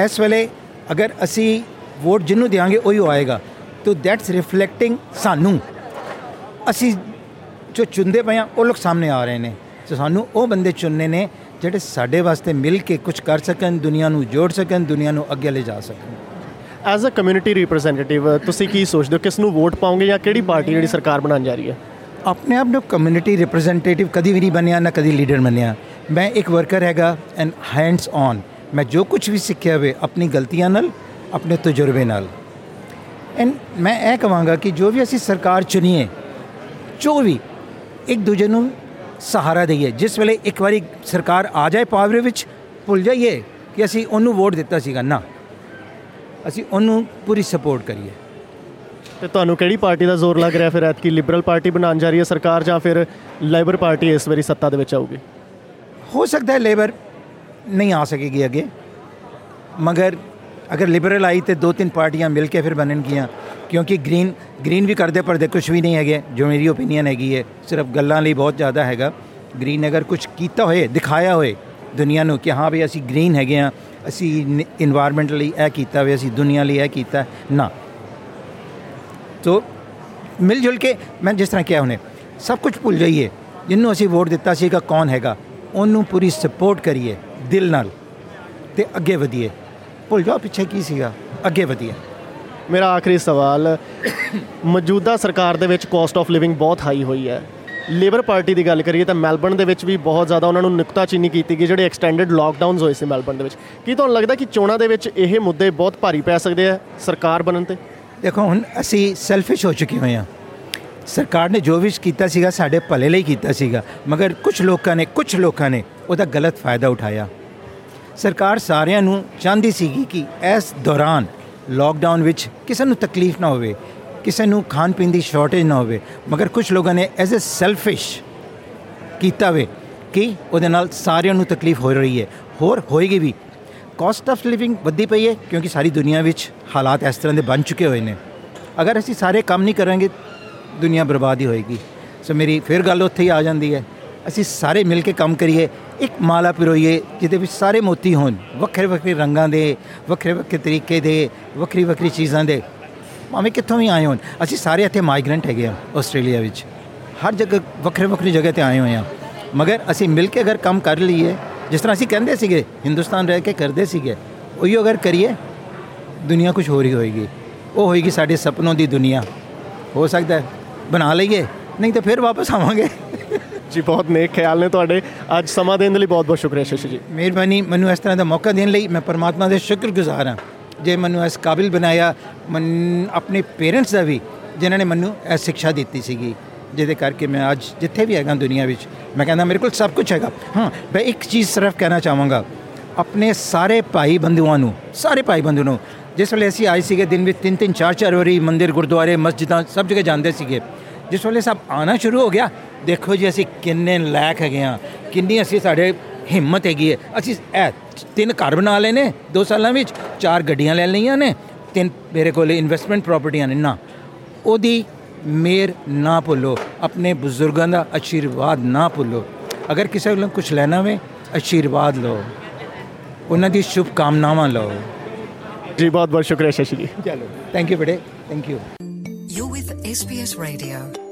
ਇਸ ਵੇਲੇ ਅਗਰ ਅਸੀਂ ਵੋਟ ਜਿਹਨੂੰ ਦਿਆਂਗੇ, ਉਹੀ ਉਹ ਆਏਗਾ। ਤੋ ਦੈਟਸ ਰਿਫਲੈਕਟਿੰਗ ਸਾਨੂੰ। ਅਸੀਂ ਜੋ ਚੁਣਦੇ ਪਏ ਹਾਂ ਉਹ ਲੋਕ ਸਾਹਮਣੇ ਆ ਰਹੇ ਨੇ। ਸੋ ਸਾਨੂੰ ਉਹ ਬੰਦੇ ਚੁਣਨੇ ਨੇ ਜਿਹੜੇ ਸਾਡੇ ਵਾਸਤੇ ਮਿਲ ਕੇ ਕੁਝ ਕਰ ਸਕਣ ਦੁਨੀਆ ਨੂੰ ਜੋੜ ਸਕਣ ਦੁਨੀਆ ਨੂੰ ਅੱਗੇ ਲੈ ਜਾ ਸਕਣ। ਐਜ਼ ਅ ਕਮਿਊਨਿਟੀ ਰਿਪਰੈਜ਼ੈਂਟੇਟਿਵ ਤੁਸੀਂ ਕੀ ਸੋਚਦੇ ਹੋ? ਕਿਸ ਨੂੰ ਵੋਟ ਪਾਓਗੇ ਜਾਂ ਕਿਹੜੀ ਪਾਰਟੀ ਜਿਹੜੀ ਸਰਕਾਰ ਬਣਾਉਣ ਜਾ ਰਹੀ ਹੈ? ਆਪਣੇ ਆਪ ਨੂੰ ਕਮਿਊਨਿਟੀ ਰਿਪਰੈਜ਼ੈਂਟੇਟਿਵ ਕਦੀ ਵੀ ਨਹੀਂ ਬਣਿਆ ਨਾ ਕਦੀ ਲੀਡਰ ਬਣਿਆ। ਮੈਂ ਇੱਕ ਵਰਕਰ ਹੈਗਾ ਐਂਡ ਹੈਂਡਸ ਔਨ ਮੈਂ ਜੋ ਕੁਝ ਵੀ ਸਿੱਖਿਆ ਹੋਵੇ ਆਪਣੀ ਗਲਤੀਆਂ ਨਾਲ ਆਪਣੇ ਤਜਰਬੇ ਨਾਲ। ਐਂਡ ਮੈਂ ਇਹ ਕਹਾਂਗਾ ਕਿ ਜੋ ਵੀ ਅਸੀਂ ਸਰਕਾਰ ਚੁਣੀਏ ਜੋ ਵੀ ਇੱਕ ਦੂਜੇ ਨੂੰ ਸਹਾਰਾ ਦਈਏ ਜਿਸ ਵੇਲੇ ਇੱਕ ਵਾਰੀ ਸਰਕਾਰ ਆ ਜਾਏ ਪਾਵਰ ਵਿੱਚ ਭੁੱਲ ਜਾਈਏ ਕਿ ਅਸੀਂ ਉਹਨੂੰ ਵੋਟ ਦਿੱਤਾ ਸੀਗਾ ਨਾ ਅਸੀਂ ਉਹਨੂੰ ਪੂਰੀ ਸਪੋਰਟ ਕਰੀਏ ਤੇ ਤੁਹਾਨੂੰ ਕਿਹੜੀ ਪਾਰਟੀ ਦਾ ਜ਼ੋਰ ਲੱਗ ਰਿਹਾ ਫਿਰ ਐਤਕੀ ਲਿਬਰਲ ਪਾਰਟੀ ਬਣਾਉਣ ਜਾ ਰਹੀ ਹੈ ਸਰਕਾਰ ਜਾਂ ਫਿਰ ਲੇਬਰ ਪਾਰਟੀ ਇਸ ਵਾਰੀ ਸੱਤਾ ਦੇ ਵਿੱਚ ਆਊਗੀ ਹੋ ਸਕਦਾ ਹੈ ਲੇਬਰ ਨਹੀਂ ਆ ਸਕੇਗੀ ਅੱਗੇ ਮਗਰ ਅਗਰ ਲਿਬਰਲ ਆਈ ਤੇ ਦੋ ਤਿੰਨ ਪਾਰਟੀਆਂ ਮਿਲ ਕੇ ਫਿਰ ਬਣਨਗੀਆਂ ਕਿਉਂਕਿ ਗ੍ਰੀਨ ਗ੍ਰੀਨ ਵੀ ਕਰਦੇ ਪਰ ਦੇ ਕੁਝ ਵੀ ਨਹੀਂ ਹੈਗੇ, ਜੋ ਮੇਰੀ ਓਪੀਨੀਅਨ ਹੈਗੀ ਹੈ, ਸਿਰਫ ਗੱਲਾਂ ਲਈ ਬਹੁਤ ਜ਼ਿਆਦਾ ਹੈਗਾ। ਗ੍ਰੀਨ ਅਗਰ ਕੁਝ ਕੀਤਾ ਹੋਏ, ਦਿਖਾਇਆ ਹੋਏ ਦੁਨੀਆ ਨੂੰ ਕਿ ਹਾਂ ਵੀ ਅਸੀਂ ਗ੍ਰੀਨ ਹੈਗੇ ਆ ਅਸੀਂ এনवायरमेंट ਲਈ ਇਹ ਕੀਤਾ ਵੀ, ਅਸੀਂ ਦੁਨੀਆ ਲਈ ਇਹ ਕੀਤਾ, ਨਾ। ਤੋ ਮਿਲ ਜੁਲ ਕੇ ਮੈਂ ਜਿਸ ਤਰ੍ਹਾਂ ਕਿਹਾ ਹੁਣੇ, ਸਭ ਕੁਝ ਭੁੱਲ ਜਾਈਏ ਜਿੰਨੂੰ ਅਸੀਂ ਵੋਟ ਦਿੱਤਾ ਸੀਗਾ ਕੌਣ ਹੈਗਾ, ਉਹਨੂੰ ਪੂਰੀ ਸਪੋਰਟ ਕਰੀਏ, ਦਿਲ ਨਾਲ ਤੇ ਅੱਗੇ ਵਧੀਏ। ਭੁੱਲ ਜਾਓ ਪਿੱਛੇ ਕੀ ਸੀਗਾ? ਅੱਗੇ ਵਧੀਏ ਮੇਰਾ ਆਖਰੀ ਸਵਾਲ ਮੌਜੂਦਾ ਸਰਕਾਰ ਦੇ ਵਿੱਚ ਕਾਸਟ ਆਫ ਲਿਵਿੰਗ ਬਹੁਤ ਹਾਈ ਹੋਈ ਹੈ। ਲੇਬਰ ਪਾਰਟੀ ਦੀ ਗੱਲ ਕਰੀਏ ਤਾਂ ਮੈਲਬਰਨ ਦੇ ਵਿੱਚ ਵੀ ਬਹੁਤ ਜ਼ਿਆਦਾ ਉਹਨਾਂ ਨੂੰ ਨੁਕਤਾਚੀਨੀ ਕੀਤੀ ਗਈ ਜਿਹੜੇ ਐਕਸਟੈਂਡਡ ਲਾਕਡਾਊਨਸ ਹੋਏ ਸੀ ਮੈਲਬਰਨ ਦੇ ਵਿੱਚ। ਕੀ ਤੁਹਾਨੂੰ ਲੱਗਦਾ ਕਿ ਚੋਣਾਂ ਦੇ ਵਿੱਚ ਇਹ ਮੁੱਦੇ ਬਹੁਤ ਭਾਰੀ ਪੈ ਸਕਦੇ ਆ ਸਰਕਾਰ ਬਣਨ ਤੇ? ਦੇਖੋ ਹੁਣ ਅਸੀਂ ਸੈਲਫਿਸ਼ ਹੋ ਚੁੱਕੇ ਹੋਏ ਹਾਂ। ਸਰਕਾਰ ਨੇ ਜੋ ਵੀ ਕੀਤਾ ਸੀਗਾ ਸਾਡੇ ਭਲੇ ਲਈ ਕੀਤਾ ਸੀਗਾ। ਮਗਰ ਕੁਝ ਲੋਕਾਂ ਨੇ ਕੁਝ ਲੋਕਾਂ ਨੇ ਉਹਦਾ ਗਲਤ ਫਾਇਦਾ ਉਠਾਇਆ। ਸਰਕਾਰ ਸਾਰਿਆਂ ਨੂੰ ਚਾਹੁੰਦੀ ਸੀਗੀ ਕਿ ਇਸ ਦੌਰਾਨ ਲਾਕਡਾਊਨ ਵਿੱਚ ਕਿਸੇ ਨੂੰ ਤਕਲੀਫ ਨਾ ਹੋਵੇ, ਕਿਸੇ ਨੂੰ ਖਾਣ ਪੀਣ ਦੀ ਸ਼ਾਰਟੇਜ ਨਾ ਹੋਵੇ। ਮਗਰ ਕੁਝ ਲੋਕਾਂ ਨੇ ਐਜ਼ ਅ ਸੈਲਫਿਸ਼ ਕੀਤਾ ਵੇ ਕਿ ਉਹਦੇ ਨਾਲ ਸਾਰਿਆਂ ਨੂੰ ਤਕਲੀਫ ਹੋ ਰਹੀ ਹੈ। ਹੋਰ ਹੋਏਗੀ ਵੀ। ਕਾਸਟ ਆਫ ਲਿਵਿੰਗ ਵੱਧਦੀ ਪਈ ਹੈ ਕਿਉਂਕਿ ਸਾਰੀ ਦੁਨੀਆ ਵਿੱਚ ਹਾਲਾਤ ਇਸ ਤਰ੍ਹਾਂ ਦੇ ਬਣ ਚੁੱਕੇ ਹੋਏ ਨੇ। ਅਗਰ ਅਸੀਂ ਸਾਰੇ ਕੰਮ ਨਹੀਂ ਕਰਾਂਗੇ, ਦੁਨੀਆ ਬਰਬਾਦ ਹੀ ਹੋਏਗੀ। ਸੋ ਮੇਰੀ ਫਿਰ ਗੱਲ ਉੱਥੇ ਹੀ ਆ ਜਾਂਦੀ ਹੈ। ਅਸੀਂ ਸਾਰੇ ਮਿਲ ਕੇ ਕੰਮ ਕਰੀਏ, ਇੱਕ ਮਾਲਾ ਪਿਰੋਈਏ ਜਿਹਦੇ ਵਿੱਚ ਸਾਰੇ ਮੋਤੀ ਹੋਣ, ਵੱਖਰੇ ਵੱਖਰੇ ਰੰਗਾਂ ਦੇ, ਵੱਖਰੇ ਵੱਖਰੇ ਤਰੀਕੇ ਦੇ, ਵੱਖਰੀ ਵੱਖਰੀ ਚੀਜ਼ਾਂ ਦੇ, ਭਾਵੇਂ ਕਿੱਥੋਂ ਵੀ ਆਏ ਹੋਣ। ਅਸੀਂ ਸਾਰੇ ਇੱਥੇ ਮਾਈਗ੍ਰੈਂਟ ਹੈਗੇ ਆ ਆਸਟ੍ਰੇਲੀਆ ਵਿੱਚ। ਹਰ ਜਗ੍ਹਾ ਵੱਖਰੇ ਵੱਖਰੀ ਜਗ੍ਹਾ ਤੇ ਆਏ ਹੋਏ ਆ। ਮਗਰ ਅਸੀਂ ਮਿਲ ਕੇ ਅਗਰ ਕੰਮ ਕਰ ਲਈਏ, ਜਿਸ ਤਰ੍ਹਾਂ ਅਸੀਂ ਕਹਿੰਦੇ ਸੀਗੇ, ਹਿੰਦੁਸਤਾਨ ਰਹਿ ਕੇ ਕਰਦੇ ਸੀਗੇ, ਉਹੀ ਅਗਰ ਕਰੀਏ, ਦੁਨੀਆ ਕੁਝ ਹੋਰ ਹੀ ਹੋਏਗੀ। ਉਹ ਹੋਏਗੀ ਸਾਡੇ ਸੁਪਨੋਂ ਦੀ ਦੁਨੀਆ। ਹੋ ਸਕਦਾ ਹੈ, ਬਣਾ ਲਈਏ, ਨਹੀਂ ਤਾਂ ਫਿਰ ਵਾਪਸ ਆਵਾਂਗੇ। ਜੀ, ਬਹੁਤ ਨੇਕ ਖਿਆਲ ਨੇ ਤੁਹਾਡੇ। ਅੱਜ ਸਮਾਂ ਦੇਣ ਦੇ ਲਈ ਬਹੁਤ ਬਹੁਤ ਸ਼ੁਕਰੀਆ ਸ਼ਸ਼ੀ ਜੀ। ਮਿਹਰਬਾਨੀ। ਮੈਨੂੰ ਇਸ ਤਰ੍ਹਾਂ ਦਾ ਮੌਕਾ ਦੇਣ ਲਈ ਮੈਂ ਪਰਮਾਤਮਾ ਦੇ ਸ਼ੁਕਰਗੁਜ਼ਾਰ ਹਾਂ। ਜੇ ਮੈਨੂੰ ਇਸ ਕਾਬਿਲ ਬਣਾਇਆ, ਮਨ ਆਪਣੇ ਪੇਰੈਂਟਸ ਦਾ ਵੀ, ਜਿਨ੍ਹਾਂ ਨੇ ਮੈਨੂੰ ਇਹ ਸਿੱਖਿਆ ਦਿੱਤੀ ਸੀਗੀ, ਜਿਹਦੇ ਕਰਕੇ ਮੈਂ ਅੱਜ ਜਿੱਥੇ ਵੀ ਹੈਗਾ ਦੁਨੀਆ ਵਿੱਚ, ਮੈਂ ਕਹਿੰਦਾ ਮੇਰੇ ਕੋਲ ਸਭ ਕੁਝ ਹੈਗਾ। ਹਾਂ, ਮੈਂ ਇੱਕ ਚੀਜ਼ ਸਿਰਫ ਕਹਿਣਾ ਚਾਹਾਂਗਾ। ਆਪਣੇ ਸਾਰੇ ਭਾਈ ਬੰਧੂਆਂ ਨੂੰ, ਸਾਰੇ ਭਾਈ ਬੰਧੂ ਨੂੰ, ਜਿਸ ਵੇਲੇ ਅਸੀਂ ਆਏ ਸੀਗੇ ਦਿਨ ਵਿੱਚ ਤਿੰਨ ਤਿੰਨ, ਚਾਰ ਚਾਰ ਵਾਰੀ ਮੰਦਿਰ, ਗੁਰਦੁਆਰੇ, ਮਸਜਿਦਾਂ, ਸਭ ਜਗ੍ਹਾ ਜਾਂਦੇ ਸੀਗੇ, ਜਿਸ ਵੇਲੇ ਸਭ ਆਣਾ ਸ਼ੁਰੂ ਹੋ ਗਿਆ ਦੇਖੋ ਜੀ ਅਸੀਂ ਕਿੰਨੇ ਲਾਇਕ ਹੈਗੇ ਆ ਕਿੰਨੀ ਅਸੀਂ ਸਾਡੇ ਹਿੰਮਤ ਹੈਗੀ ਹੈ। ਅਸੀਂ ਇਹ ਤਿੰਨ ਘਰ ਬਣਾ ਲਏ ਨੇ ਦੋ ਸਾਲਾਂ ਵਿੱਚ ਚਾਰ ਗੱਡੀਆਂ ਲੈ ਲਈਆਂ ਨੇ ਤਿੰਨ ਮੇਰੇ ਕੋਲ ਇਨਵੈਸਟਮੈਂਟ ਪ੍ਰਾਪਰਟੀਆਂ ਨੇ ਨਾ। ਉਹਦੀ ਮੇਰ ਨਾ ਭੁੱਲੋ ਆਪਣੇ ਬਜ਼ੁਰਗਾਂ ਦਾ ਆਸ਼ੀਰਵਾਦ ਨਾ ਭੁੱਲੋ। ਅਗਰ ਕਿਸੇ ਕੋਲੋਂ ਕੁਝ ਲੈਣਾ ਹੋਵੇ ਆਸ਼ੀਰਵਾਦ ਲਓ। ਉਹਨਾਂ ਦੀ ਸ਼ੁਭ ਕਾਮਨਾਵਾਂ ਲਓ। ਜੀ ਬਹੁਤ ਬਹੁਤ ਸ਼ੁਕਰੀਆ ਸ਼ਸ਼ੀ ਜੀ। ਚਲੋ ਥੈਂਕ ਯੂ ਬੇਟੇ thank you You're with SBS Radio.